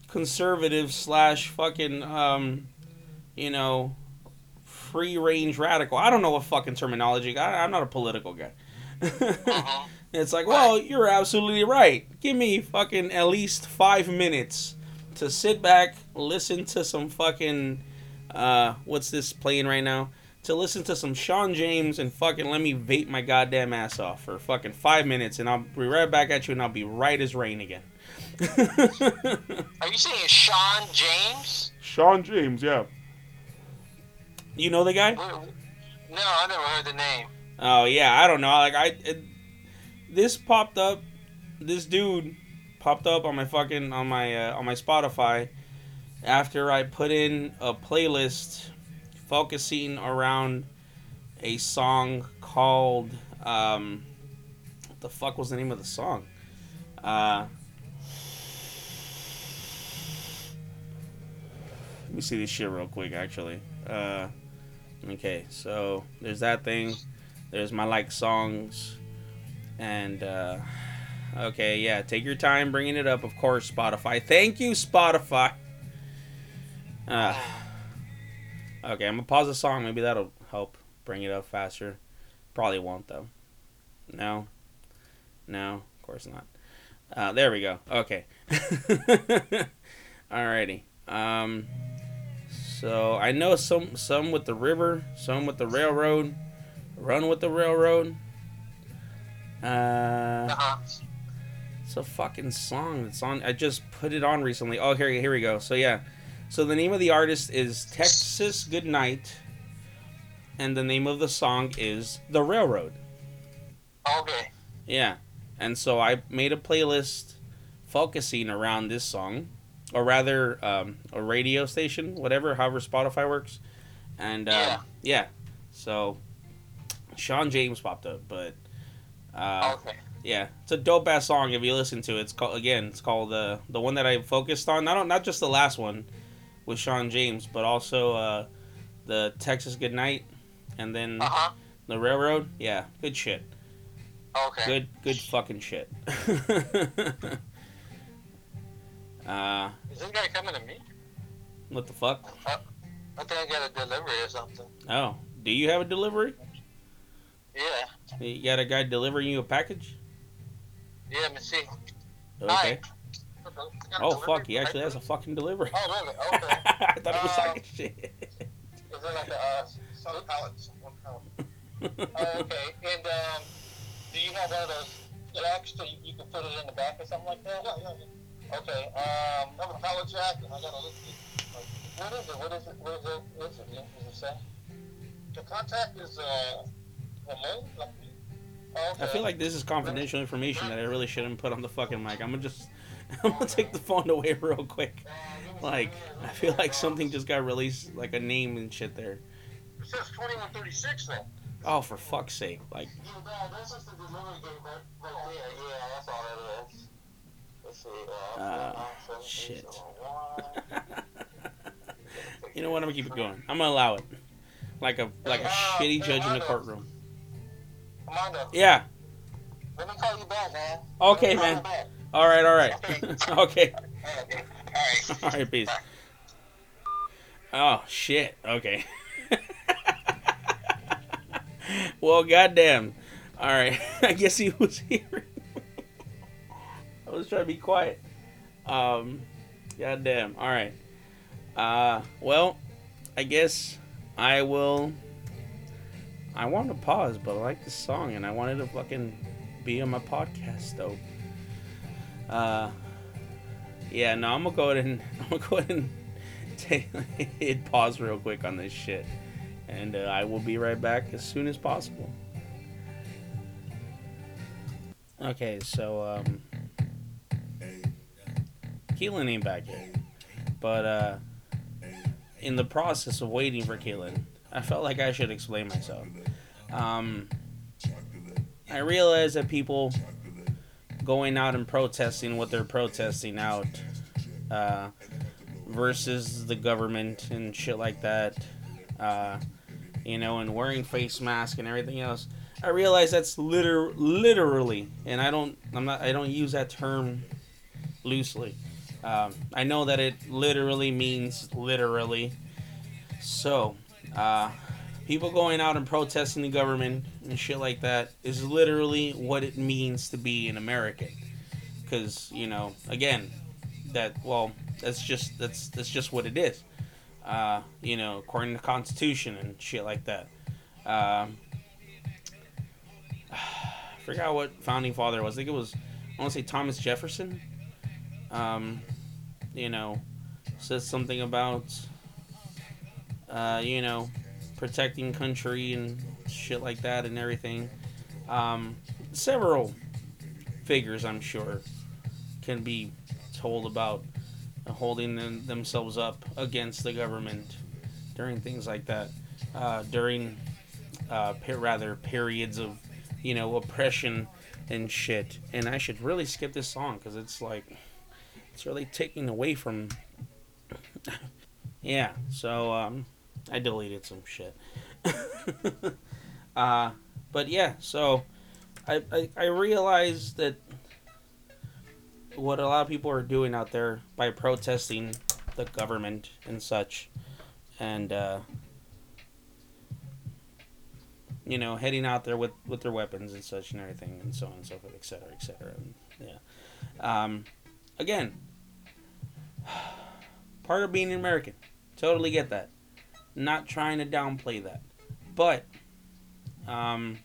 conservative slash fucking um, you know, free range radical. I don't know what fucking terminology. I, I'm not a political guy. Mhm. *laughs* It's like, well, you're absolutely right. Give me fucking at least five minutes to sit back, listen to some fucking, uh, what's this playing right now? To listen to some Shawn James and fucking let me vape my goddamn ass off for fucking five minutes, and I'll be right back at you, and I'll be right as rain again. *laughs* Are you saying Shawn James? Shawn James, yeah. You know the guy? No, I never heard the name. Oh yeah, I don't know. Like I, it, this popped up. This dude popped up on my fucking on my uh, on my Spotify after I put in a playlist focusing around a song called um, what the fuck was the name of the song? Uh, let me see this shit real quick. Actually, uh, okay, so there's that thing. There's my like songs, and uh, okay, yeah, take your time bringing it up. Of course, Spotify. Thank you, Spotify. Uh, okay, I'm gonna pause the song. Maybe that'll help bring it up faster. Probably won't though. No, no, of course not. Uh, there we go. Okay. *laughs* Alrighty. Um. So I know some some with the river, some with the railroad. Run with the railroad. Uh, Uh-huh. it's a fucking song that's on. I just put it on recently. Oh, here, here we go. So yeah, so the name of the artist is Texas Goodnight, and the name of the song is The Railroad. Okay. Yeah, and so I made a playlist focusing around this song, or rather, um, a radio station, whatever, however Spotify works, and uh, Yeah. yeah, so Shawn James popped up, but uh, Okay. yeah, it's a dope ass song if you listen to it. It's called again, it's called uh, the one that I focused on. Not not just the last one with Shawn James, but also uh, the Texas Goodnight, and then Uh huh. the Railroad. Yeah, good shit. Okay. Good, good fucking shit. *laughs* uh, Is this guy coming to me? what the fuck? I think I got a delivery or something. Oh, do you have a delivery? Yeah. You got a guy delivering you a package? Yeah. Let me see. Okay. Got a Oh fuck, he for actually has a fucking delivery. Oh really? *laughs* Okay. I thought it was Uh, like shit. Is it like a uh, some pallets? One pallet. Oh, okay. And um, do you have one of those jacks so you, you can put it in the back or something like that? Yeah, yeah. yeah. Okay. Um, I have a pallet jack and I got a lift. What is it? What is it? What is it? What is it? Does it say? The contact is uh. Like, oh, okay. I feel like this is confidential information that I really shouldn't put on the fucking mic. I'm gonna just, *laughs* I'm gonna take the phone away *laughs* real quick. Like, I feel like something just got released, like a name and shit there. It says 2136 though. Oh, for fuck's sake! Like, Yeah, that's just the delivery right, right there. Yeah, that's all that is. Uh, nine, seven, eight, shit. *laughs* you know what? I'm gonna keep it going. I'm gonna allow it, like a like a shitty judge in the courtroom. Yeah. let me call you back, man. Okay, Let me call man. All right. All right. okay. *laughs* *laughs* All right. Peace. Oh shit. Okay. well, goddamn. All right. I guess he was hearing. I was trying to be quiet. Um, goddamn. All right. Uh, well, I guess I will. I want to pause, but I like this song, and I wanted to fucking be on my podcast, though. Uh, Yeah, no, I'm gonna go ahead and *laughs* I'm gonna go ahead and take *laughs* hit pause real quick on this shit, and uh, I will be right back as soon as possible. Okay, so um, Keelan ain't back yet, but uh, in the process of waiting for Keelan, I felt like I should explain myself. Um, I realized that people going out and protesting what they're protesting out uh, versus the government and shit like that, uh, you know, and wearing face masks and everything else. I realize that's liter- literally, and I don't, I'm not, I don't use that term loosely. Um, I know that it literally means literally. So, uh, people going out and protesting the government and shit like that is literally what it means to be an American. Because you know, again, that well, that's just that's that's just what it is. Uh, you know, according to the Constitution and shit like that. Um, *sighs* I forgot what founding father was. I think it was I want to say Thomas Jefferson. Um, you know, says something about uh, you know protecting country and shit like that and everything. Um, several figures, I'm sure, can be told about holding them, themselves up against the government during things like that. Uh, during uh, per- rather periods of you know oppression and shit. And I should really skip this song because it's like it's really taking away from. *laughs* yeah, so um, I deleted some shit. *laughs* uh, but yeah, so I, I I realized that what a lot of people are doing out there by protesting the government and such, and uh, you know, heading out there with, with their weapons and such and everything, and so on and so forth, et cetera, et cetera. And, yeah. Um, again, *sighs* part of being an American. Totally get that. Not trying to downplay that. But, um,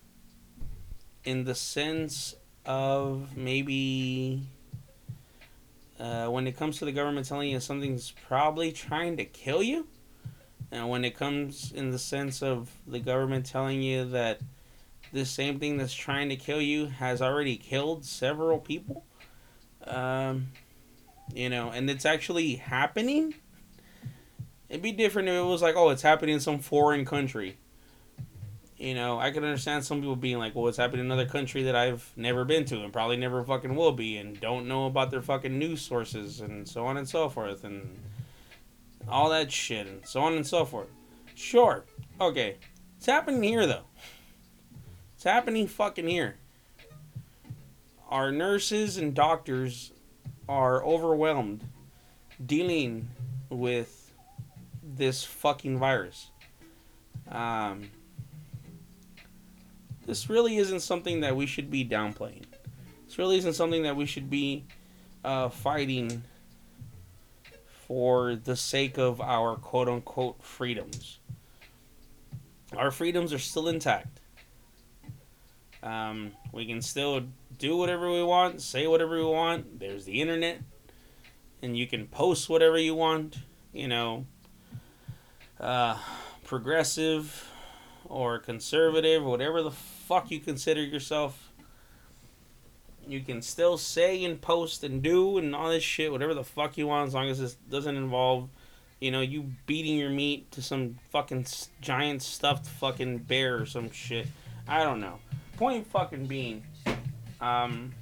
in the sense of maybe uh, when it comes to the government telling you something's probably trying to kill you, and when it comes in the sense of the government telling you that the same thing that's trying to kill you has already killed several people, um, you know, and it's actually happening. It'd be different if it was like, oh, it's happening in some foreign country. You know, I can understand some people being like, well, it's happening in another country that I've never been to and probably never fucking will be and don't know about their fucking news sources and so on and so forth and all that shit and so on and so forth. Sure. Okay. It's happening here though. It's happening fucking here. Our nurses and doctors are overwhelmed dealing with this fucking virus. Um, this really isn't something that we should be downplaying. This really isn't something that we should be uh, fighting for the sake of our quote unquote freedoms. Our freedoms are still intact. Um, we can still do whatever we want, say whatever we want. There's the internet, and you can post whatever you want. You know, uh, progressive or conservative, whatever the fuck you consider yourself you can still say and post and do and all this shit, whatever the fuck you want, as long as it doesn't involve, you know, you beating your meat to some fucking giant stuffed fucking bear or some shit. I don't know. Point fucking being, um,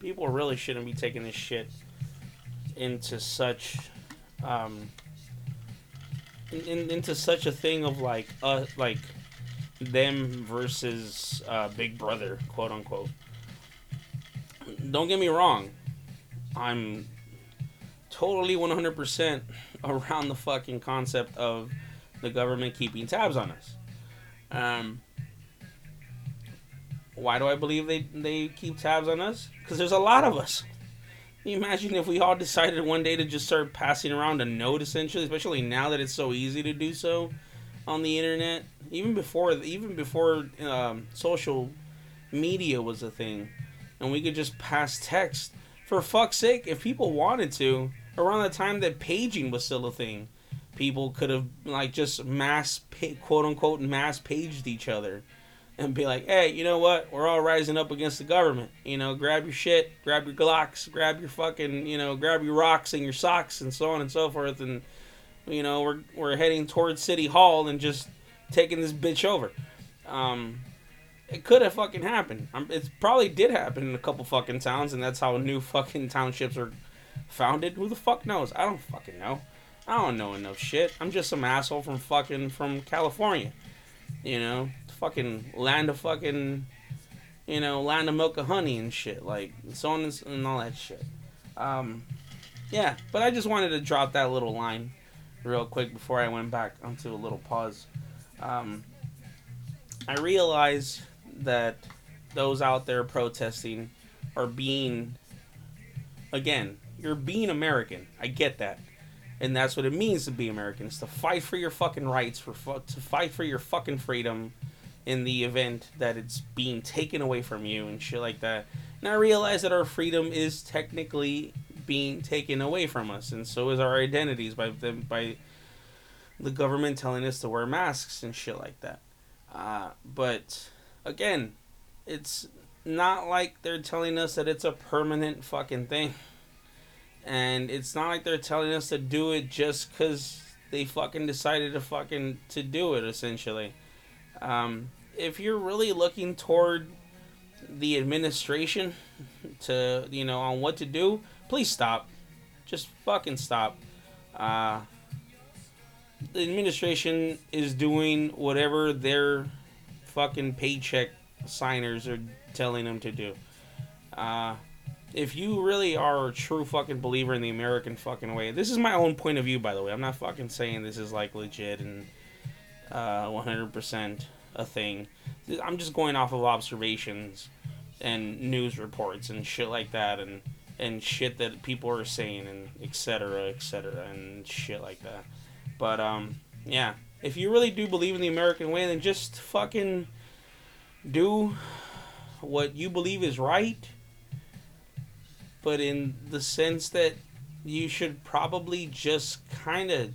people really shouldn't be taking this shit into such, um, in, into such a thing of like, uh, like them versus uh, Big Brother, quote unquote don't get me wrong. I'm totally 100% around the fucking concept of the government keeping tabs on us. Um, why do I believe they, they keep tabs on us? Because there's a lot of us. Can you imagine if we all decided one day to just start passing around a note, essentially, especially now that it's so easy to do so on the internet? Even before, even before um, social media was a thing and we could just pass text. For fuck's sake, if people wanted to, around the time that paging was still a thing. People could have like just mass quote unquote mass paged each other and be like, hey, you know what? We're all rising up against the government. You know, grab your shit, grab your Glocks, grab your fucking, you know, grab your rocks and your socks and so on and so forth. And, you know, we're, we're heading towards City Hall and just taking this bitch over. Um, it could have fucking happened. Um, it probably did happen in a couple fucking towns, and that's how new fucking townships are founded. Who the fuck knows? I don't fucking know. I don't know enough shit. I'm just some asshole from fucking from California. You know, fucking land of fucking, you know, land of milk and honey and shit, like so on and, and all that shit. Um, yeah, but I just wanted to drop that little line real quick before I went back onto a little pause. Um, I realize that those out there protesting are being, again, you're being American. I get that. And that's what it means to be American. It's to fight for your fucking rights, for to fight for your fucking freedom, in the event that it's being taken away from you and shit like that. And I realize that our freedom is technically being taken away from us, and so is our identities by them by the government telling us to wear masks and shit like that. Uh, but again, it's not like they're telling us that it's a permanent fucking thing. And it's not like they're telling us to do it just because they fucking decided to fucking to do it essentially. Um, if you're really looking toward the administration to you know on what to do, please stop. Just fucking stop. Uh, the administration is doing whatever their fucking paycheck signers are telling them to do. Uh, if you really are a true fucking believer in the American fucking way, this is my own point of view, by the way. I'm not fucking saying this is like legit and uh, 100% a thing. I'm just going off of observations and news reports and shit like that and and shit that people are saying and etc etc and shit like that. But um yeah, if you really do believe in the American way, then just fucking do what you believe is right. But in the sense that you should probably just kind of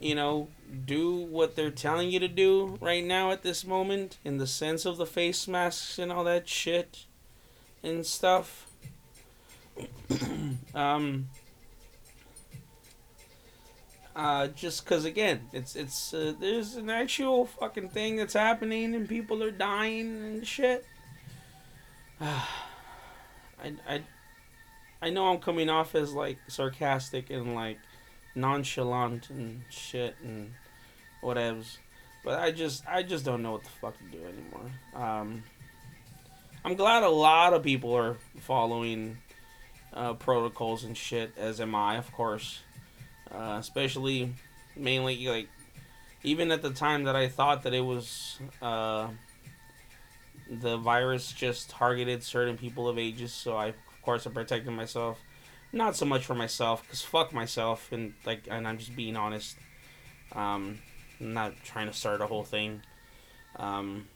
you know do what they're telling you to do right now at this moment in the sense of the face masks and all that shit and stuff. *clears throat* um, uh, just because again, it's it's uh, there's an actual fucking thing that's happening and people are dying and shit. *sighs* I I I know I'm coming off as like sarcastic and like nonchalant and shit and whatevs. But I just I just don't know what the fuck to do anymore. Um, I'm glad a lot of people are following uh, protocols and shit, as am I, of course. Uh, especially, mainly like, even at the time that I thought that it was uh, the virus just targeted certain people of ages, so I of course I protected myself. Not so much for myself, cause fuck myself, and like, and I'm just being honest. Um, I'm not trying to start a whole thing. Um,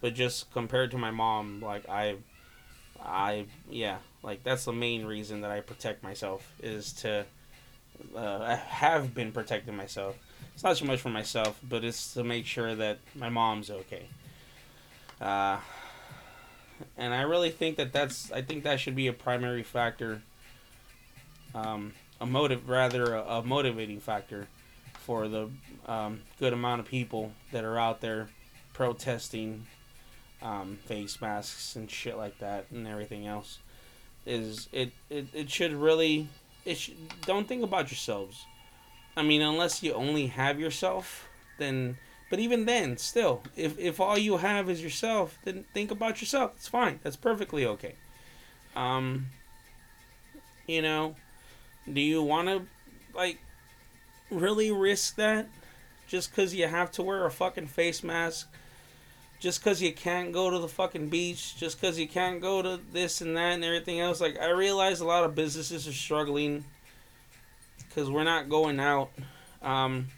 but just compared to my mom, like I, I yeah, like that's the main reason that I protect myself is to. Uh, I have been protecting myself. It's not so much for myself, but it's to make sure that my mom's okay. Uh, and I really think that that's I think that should be a primary factor um, a motive, rather a, a, motivating factor for the um, good amount of people that are out there protesting um, face masks and shit like that and everything else. Is it, it, it should really it should, don't think about yourselves. I mean, unless you only have yourself, then but even then, still, if if all you have is yourself, then think about yourself. It's fine. That's perfectly okay. Um, you know, do you want to, like, really risk that? Just because you have to wear a fucking face mask? Just because you can't go to the fucking beach? Just because you can't go to this and that and everything else? Like, I realize a lot of businesses are struggling because we're not going out. Um,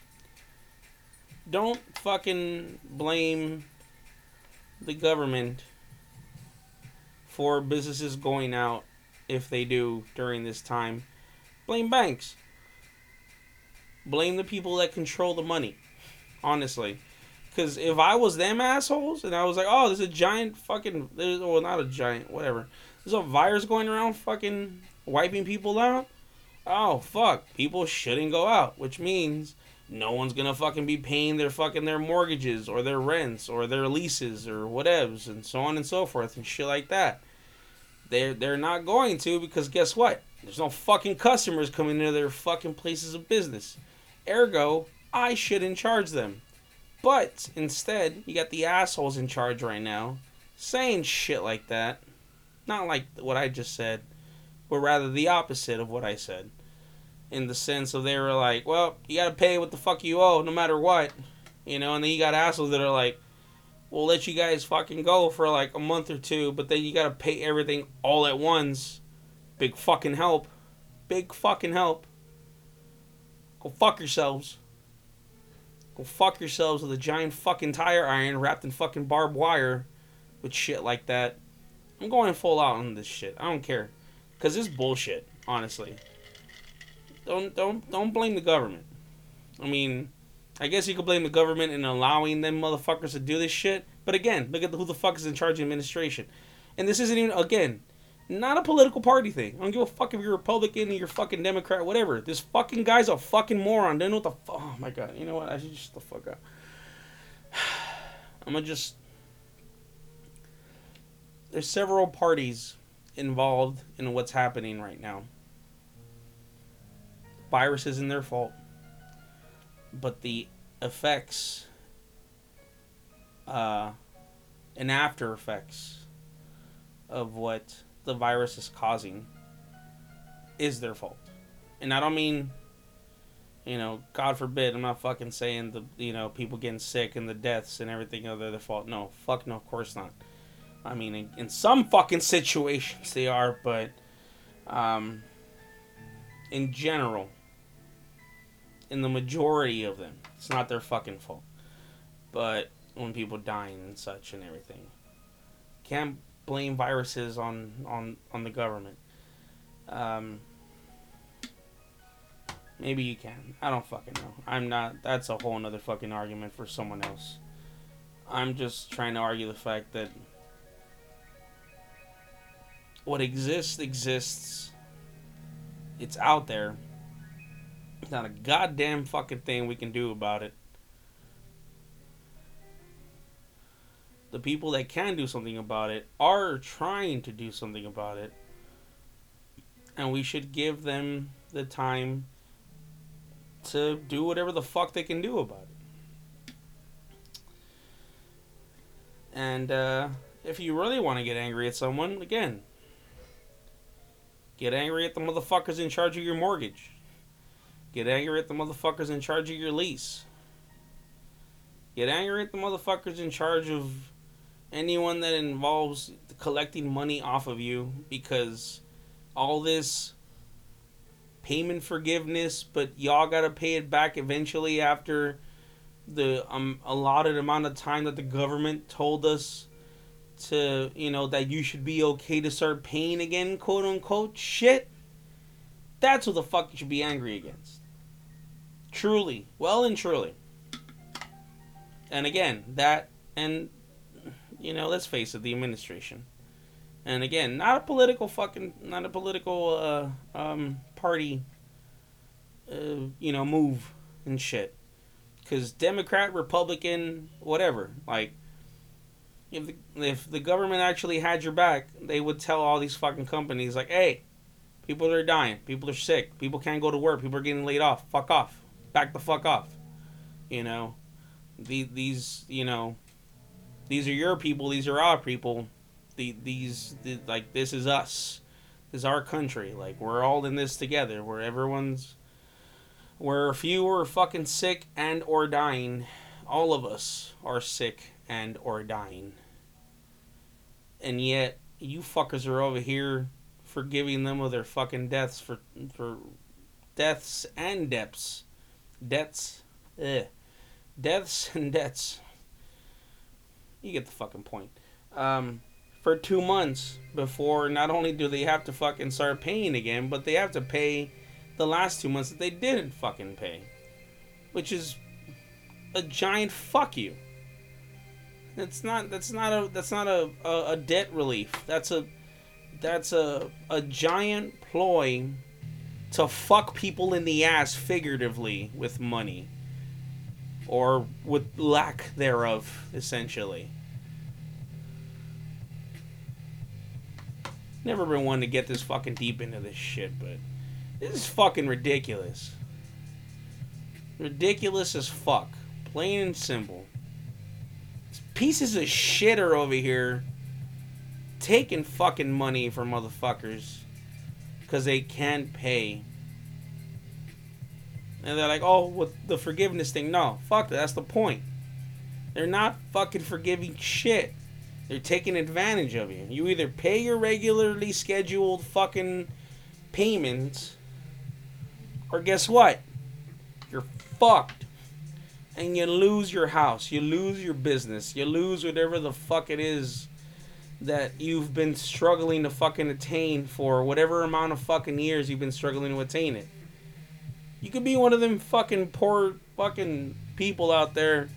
don't fucking blame the government for businesses going out if they do during this time Blame banks. Blame the people that control the money. Honestly. Because if I was them assholes and I was like, oh, there's a giant fucking. There's, well, not a giant, whatever. There's a virus going around fucking wiping people out. Oh, fuck. People shouldn't go out. Which means no one's gonna fucking be paying their fucking their mortgages or their rents or their leases or whatevs and so on and so forth and shit like that. They're they're not going to because guess what? There's no fucking customers coming into their fucking places of business. Ergo, I shouldn't charge them. But instead, you got the assholes in charge right now saying shit like that. Not like what I just said, but rather the opposite of what I said. In the sense of they were like, well, you gotta pay what the fuck you owe no matter what. You know, and then you got assholes that are like, we'll let you guys fucking go for like a month or two, but then you gotta pay everything all at once. Big fucking help. Big fucking help. Go fuck yourselves. Go fuck yourselves with a giant fucking tire iron wrapped in fucking barbed wire with shit like that. I'm going full out on this shit. I don't care. Cause it's bullshit, honestly. Don't don't don't blame the government. I mean, I guess you could blame the government in allowing them motherfuckers to do this shit. But again, look at who the fuck is in charge of administration. And this isn't even again not a political party thing. I don't give a fuck if you're Republican or you're fucking Democrat, whatever. This fucking guy's a fucking moron. Know what the fuck. Oh my god. You know what? I should just the fuck up. *sighs* I'm gonna just. There's several parties involved in what's happening right now. Virus isn't their fault, but the effects uh, and after effects of what the virus is causing is their fault. And I don't mean, you know, God forbid, I'm not fucking saying the, you know, people getting sick and the deaths and everything are their fault. No, fuck no, of course not. I mean, in, in some fucking situations they are, but um, in general, in the majority of them, it's not their fucking fault. But when people dying and such and everything, can't blame viruses on on on the government. Um, maybe you can. I don't fucking know. I'm not. That's a whole another fucking argument for someone else. I'm just trying to argue the fact that what exists exists. It's out there. There's not a goddamn fucking thing we can do about it. The people that can do something about it are trying to do something about it. And we should give them the time to do whatever the fuck they can do about it. And uh, if you really want to get angry at someone, again, get angry at the motherfuckers in charge of your mortgage. Get angry at the motherfuckers in charge of your lease. Get angry at the motherfuckers in charge of anyone that involves collecting money off of you because all this payment forgiveness, but y'all gotta pay it back eventually after the um, allotted amount of time that the government told us to, you know, that you should be okay to start paying again, quote unquote. Shit. That's what the fuck you should be angry against. Truly. Well and truly. And again, that and you know, let's face it, the administration. And again, not a political fucking, not a political uh, um, party, uh, you know, move and shit. Because Democrat, Republican, whatever, like, if the, if the government actually had your back, they would tell all these fucking companies, like, hey, people are dying, people are sick, people can't go to work, people are getting laid off, fuck off, back the fuck off. You know, the, these, you know, these are your people, these are our people. The, these, the, like, this is us. This is our country. Like, we're all in this together, where everyone's, where if you are fucking sick and or dying, all of us are sick and or dying. And yet, you fuckers are over here forgiving them of their fucking deaths for, for deaths and debts. Debts. Eh. Deaths and debts you get the fucking point. Um, for two months before not only do they have to fucking start paying again, but they have to pay the last two months that they didn't fucking pay, which is a giant fuck you. That's not that's not a that's not a, a, a debt relief. That's a that's a a giant ploy to fuck people in the ass figuratively with money or with lack thereof essentially. Never been one to get this fucking deep into this shit, but this is fucking ridiculous. Ridiculous as fuck. Plain and simple. Pieces of shit are over here taking fucking money from motherfuckers because they can't pay. And they're like, oh, with the forgiveness thing. No, fuck that. That's the point. They're not fucking forgiving shit. They're taking advantage of you. You either pay your regularly scheduled fucking payments, or guess what? You're fucked. And you lose your house. You lose your business. You lose whatever the fuck it is that you've been struggling to fucking attain for whatever amount of fucking years you've been struggling to attain it. You could be one of them fucking poor fucking people out there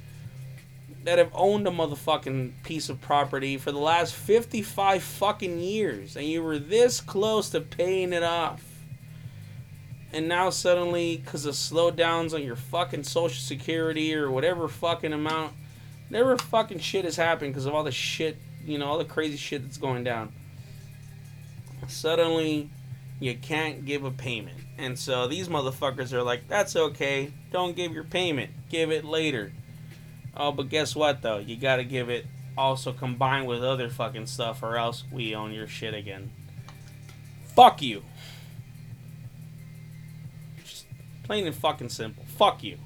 that have owned a motherfucking piece of property for the last 55 fucking years and you were this close to paying it off. And now suddenly, because of slowdowns on your fucking social security or whatever fucking amount, never fucking shit has happened because of all the shit you know, all the crazy shit that's going down. Suddenly, you can't give a payment. And so these motherfuckers are like, that's okay. Don't give your payment. Give it later. Oh, but guess what, though? You gotta give it also combined with other fucking stuff, or else we own your shit again. Fuck you. Just plain and fucking simple. Fuck you.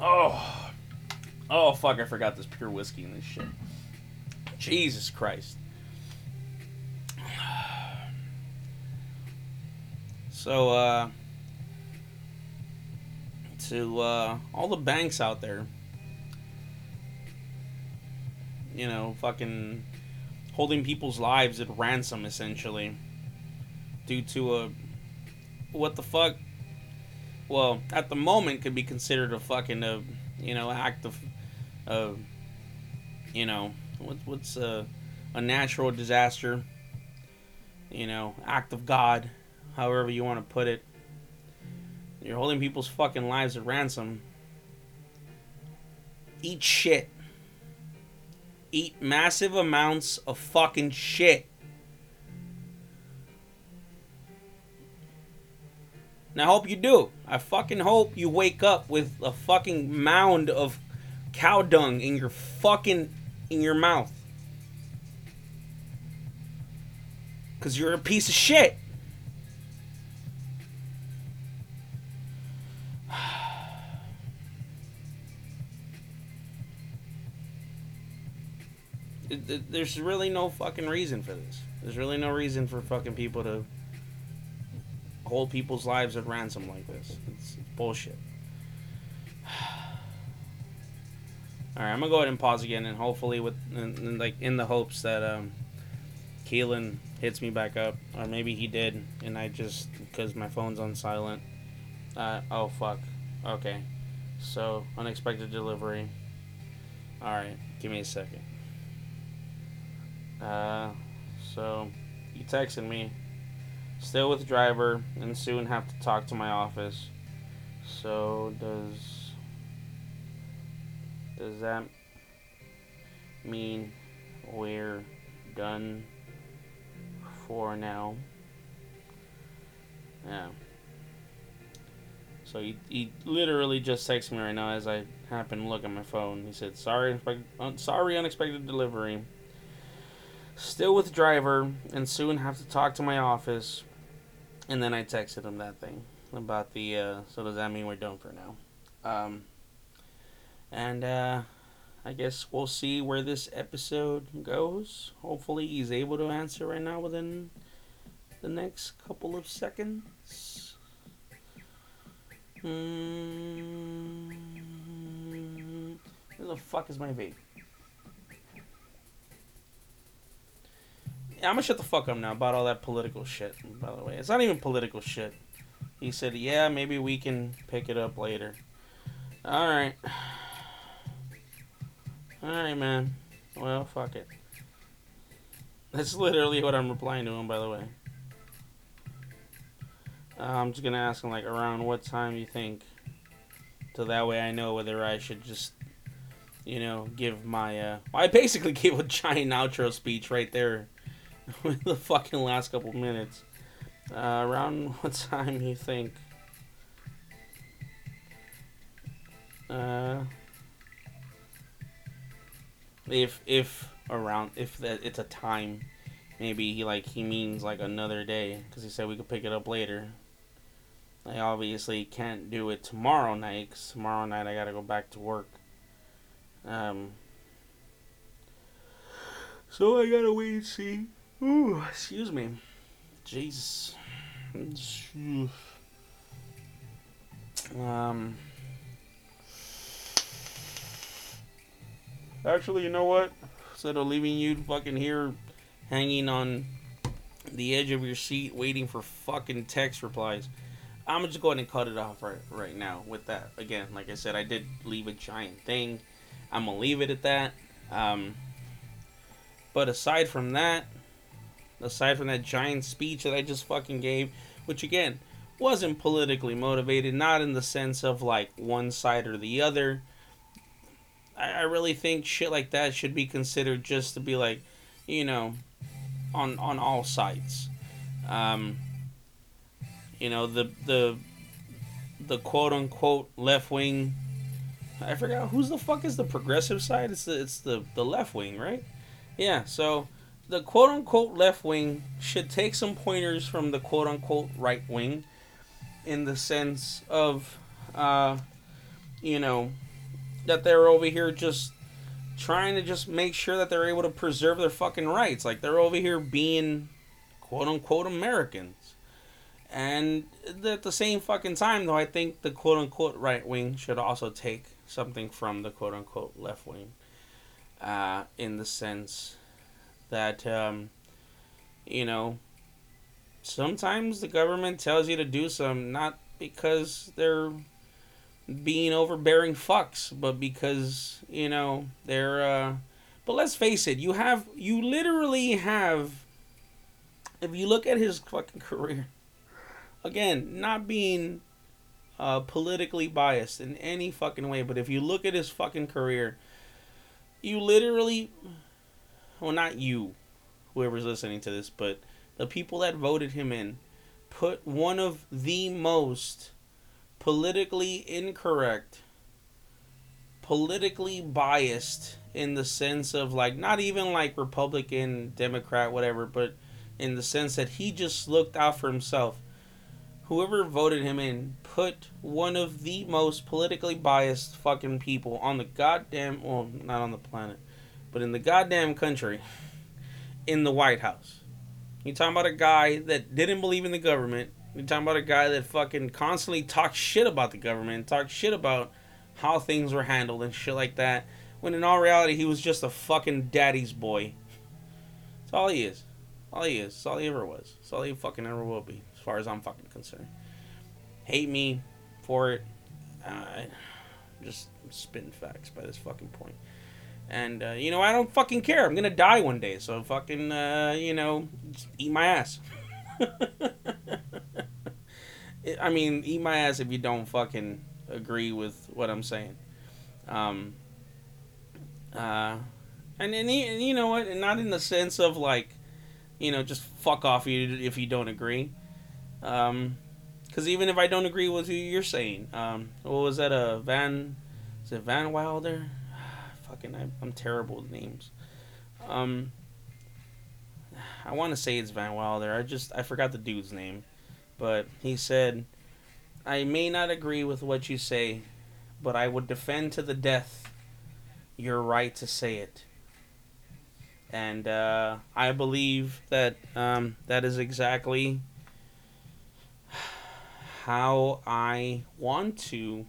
Oh. Oh fuck! I forgot this pure whiskey in this shit. Jesus Christ. So, uh, to uh, all the banks out there, you know, fucking holding people's lives at ransom essentially due to a what the fuck well at the moment could be considered a fucking a you know act of uh, you know, what, what's a, a natural disaster, you know, act of God, however you want to put it. You're holding people's fucking lives at ransom. Eat shit. Eat massive amounts of fucking shit. And I hope you do. I fucking hope you wake up with a fucking mound of cow dung in your fucking in your mouth. Cause you're a piece of shit. There's really no fucking reason for this. There's really no reason for fucking people to hold people's lives at ransom like this. It's, it's bullshit. *sighs* All right, I'm gonna go ahead and pause again, and hopefully, with like in the hopes that um, Keelan hits me back up, or maybe he did, and I just because my phone's on silent. Uh, oh fuck. Okay, so unexpected delivery. All right, give me a second. Uh, so he texted me. Still with the driver, and soon have to talk to my office. So does does that mean we're done for now? Yeah. So he, he literally just texted me right now as I happen to look at my phone. He said, "Sorry, sorry, unexpected delivery. Still with driver, and soon have to talk to my office." And then I texted him that thing about the. Uh, so does that mean we're done for now? Um, and uh, I guess we'll see where this episode goes. Hopefully, he's able to answer right now within the next couple of seconds. Mm, where the fuck is my vape? I'm gonna shut the fuck up now about all that political shit. By the way, it's not even political shit. He said, "Yeah, maybe we can pick it up later." All right, all right, man. Well, fuck it. That's literally what I'm replying to him. By the way, uh, I'm just gonna ask him like around what time you think, so that way I know whether I should just, you know, give my. Uh, I basically *laughs* gave a giant outro speech right there *laughs* with the fucking last couple minutes. Uh, around *laughs* what time you think? Uh, if if around if that it's a time, maybe he like he means like another day because he said we could pick it up later. I obviously can't do it tomorrow night because tomorrow night I gotta go back to work. Um. So I gotta wait and see. Ooh, excuse me. Jesus. Um. Actually, you know what? Instead of leaving you fucking here hanging on the edge of your seat waiting for fucking text replies, I'm just going to cut it off right right now with that. Again, like I said, I did leave a giant thing. I'm gonna leave it at that. Um, but aside from that, aside from that giant speech that I just fucking gave, which again wasn't politically motivated, not in the sense of like one side or the other. I, I really think shit like that should be considered just to be like, you know, on on all sides. Um, you know the the the quote unquote left wing. I forgot who's the fuck is the progressive side. It's the it's the the left wing, right? Yeah. So the quote unquote left wing should take some pointers from the quote unquote right wing in the sense of uh, you know that they're over here just trying to just make sure that they're able to preserve their fucking rights. Like they're over here being quote unquote Americans. And at the same fucking time though I think the quote unquote right wing should also take something from the quote unquote left wing uh, in the sense that um, you know sometimes the government tells you to do some not because they're being overbearing fucks but because you know they're uh but let's face it you have you literally have if you look at his fucking *laughs* career again not being uh politically biased in any fucking way but if you look at his fucking career you literally well, not you, whoever's listening to this, but the people that voted him in put one of the most politically incorrect, politically biased in the sense of like not even like Republican, Democrat, whatever, but in the sense that he just looked out for himself. Whoever voted him in put one of the most politically biased fucking people on the goddamn well, not on the planet but in the goddamn country, in the White House. You talking about a guy that didn't believe in the government. You talking about a guy that fucking constantly talked shit about the government, talked shit about how things were handled and shit like that. When in all reality, he was just a fucking daddy's boy. That's all he is. All he is. That's all he ever was. That's all he fucking ever will be, as far as I'm fucking concerned. Hate me for it. Uh, just spitting facts by this fucking point. And uh, you know, I don't fucking care. I'm gonna die one day, so fucking uh, you know, eat my ass. *laughs* I mean, eat my ass if you don't fucking agree with what I'm saying. Um. Uh, and and, and you know what? Not in the sense of like, you know, just fuck off you if you don't agree. Um, because even if I don't agree with you, you're saying, um, what was that? A uh, Van? Is it Van Wilder? Fucking I, am terrible with names. Um, I want to say it's Van Wilder. I just I forgot the dude's name, but he said, "I may not agree with what you say, but I would defend to the death your right to say it." And uh, I believe that um, that is exactly *sighs* how I want to,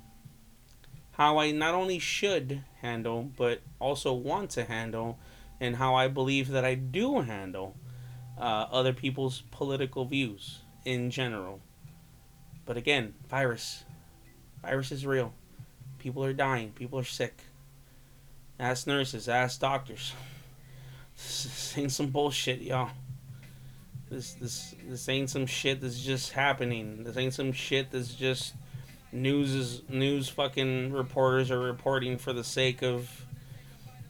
how I not only should handle, but also want to handle, and how I believe that I do handle uh, other people's political views in general. But again, virus. Virus is real. People are dying. People are sick. Ask nurses. Ask doctors. *laughs* This ain't some bullshit, y'all. This this this ain't some shit that's just happening. This ain't some shit that's just news is news fucking reporters are reporting for the sake of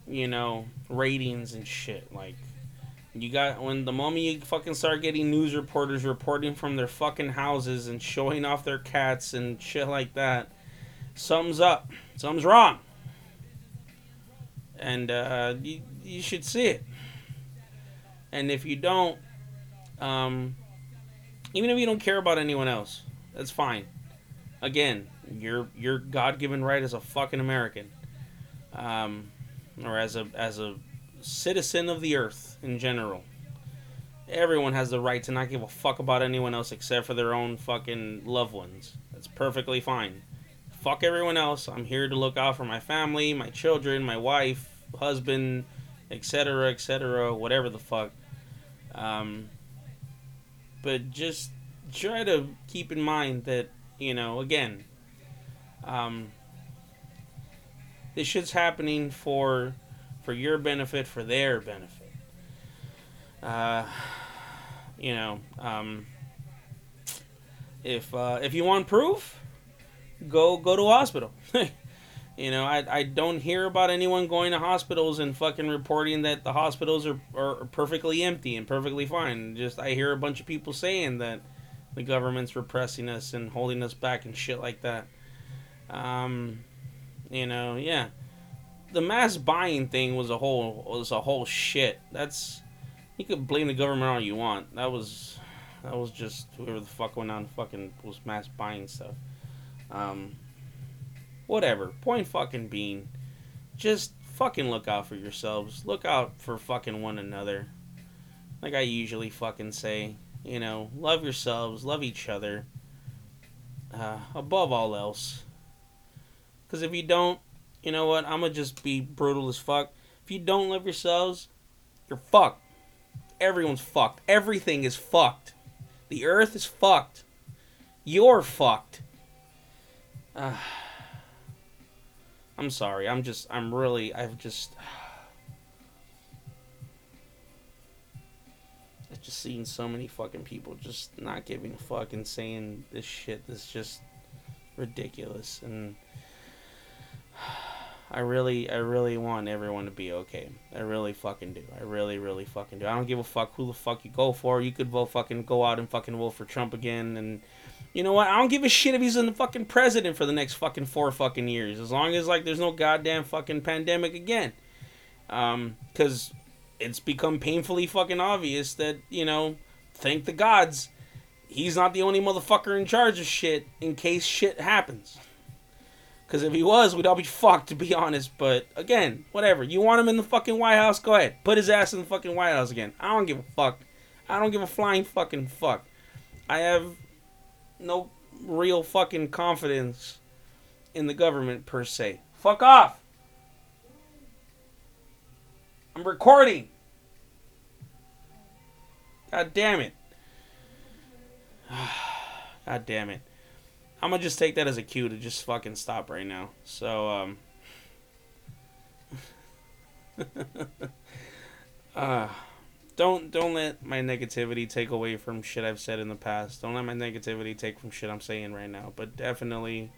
you know ratings and shit. Like you got when the moment you fucking start getting news reporters reporting from their fucking houses and showing off their cats and shit like that, something's up. Something's wrong. And uh, you you should see it. And if you don't, um, even if you don't care about anyone else, that's fine. Again, your your God given right as a fucking American, um, or as a as a citizen of the earth in general. Everyone has the right to not give a fuck about anyone else except for their own fucking loved ones. That's perfectly fine. Fuck everyone else. I'm here to look out for my family, my children, my wife, husband, etc., etc., whatever the fuck. Um, but just try to keep in mind that, you know, again, um, this shit's happening for for your benefit, for their benefit. Uh, you know, um, if uh, if you want proof, go go to hospital. *laughs* you know, I, I don't hear about anyone going to hospitals and fucking reporting that the hospitals are, are perfectly empty and perfectly fine. Just I hear a bunch of people saying that the government's repressing us and holding us back and shit like that. Um, you know, yeah the mass buying thing was a whole was a whole shit. That's you could blame the government all you want. That was that was just whoever the fuck went on fucking was mass buying stuff. Um, whatever. Point fucking being, just fucking look out for yourselves. Look out for fucking one another. Like I usually fucking say, you know, love yourselves, love each other. Uh, above all else. Because if you don't, you know what? I'm gonna just be brutal as fuck. If you don't love yourselves, you're fucked. Everyone's fucked. Everything is fucked. The earth is fucked. You're fucked. Uh, *sighs* I'm sorry. I'm just. I'm really. I've just. I've just seen so many fucking people just not giving a fuck and saying this shit that's just ridiculous and. *sighs* I really, I really want everyone to be okay. I really fucking do. I really, really fucking do. I don't give a fuck who the fuck you go for. You could vote fucking go out and fucking vote for Trump again. And you know what? I don't give a shit if he's in the fucking president for the next fucking four fucking years. As long as like there's no goddamn fucking pandemic again. Um, cause it's become painfully fucking obvious that you know, thank the gods, he's not the only motherfucker in charge of shit in case shit happens. Because if he was, we'd all be fucked, to be honest. But again, whatever. You want him in the fucking White House? Go ahead. Put his ass in the fucking White House again. I don't give a fuck. I don't give a flying fucking fuck. I have no real fucking confidence in the government per se. Fuck off. I'm recording. God damn it. *sighs* God damn it. I'm gonna just take that as a cue to just fucking stop right now. So, um. *laughs* uh, don't don't let my negativity take away from shit I've said in the past. Don't let my negativity take from shit I'm saying right now. But definitely,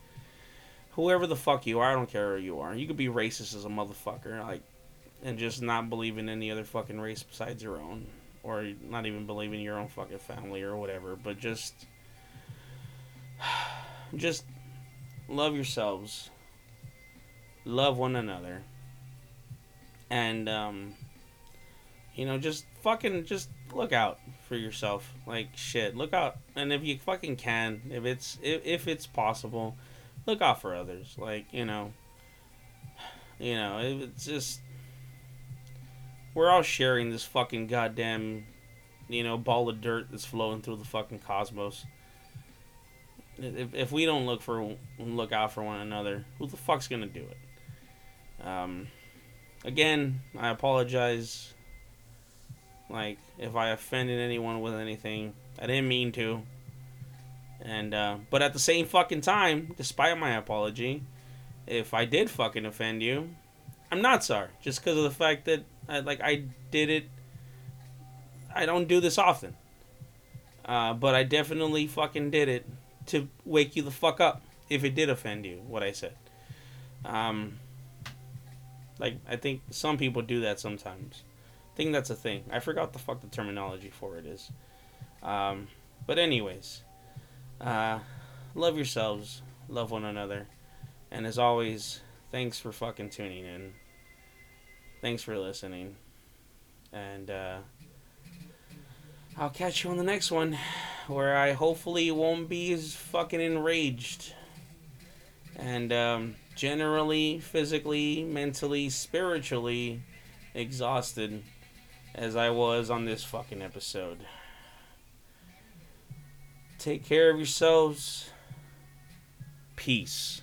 whoever the fuck you are, I don't care who you are. You could be racist as a motherfucker, like, and just not believe in any other fucking race besides your own, or not even believe in your own fucking family or whatever. But just *sighs* just love yourselves, love one another, and um, you know, just fucking just look out for yourself. Like shit, look out, and if you fucking can, if it's if, if it's possible, look out for others. Like you know, *sighs* you know, it's just we're all sharing this fucking goddamn, you know, ball of dirt that's flowing through the fucking cosmos if, if we don't look for look out for one another, who the fuck's gonna do it? Um, again, I apologize Like if I offended anyone with anything, I didn't mean to. And uh, but at the same fucking time, despite my apology, if I did fucking offend you, I'm not sorry. Just because of the fact that I, like I did it. I don't do this often. Uh, but I definitely fucking did it to wake you the fuck up if it did offend you what I said. Um, like I think some people do that sometimes. I think that's a thing. I forgot the fuck the terminology for it is. Um, but anyways, uh, love yourselves, love one another, and as always, thanks for fucking tuning in. Thanks for listening, and uh, I'll catch you on the next one, where I hopefully won't be as fucking enraged, and um, generally, physically, mentally, spiritually exhausted as I was on this fucking episode. Take care of yourselves. Peace.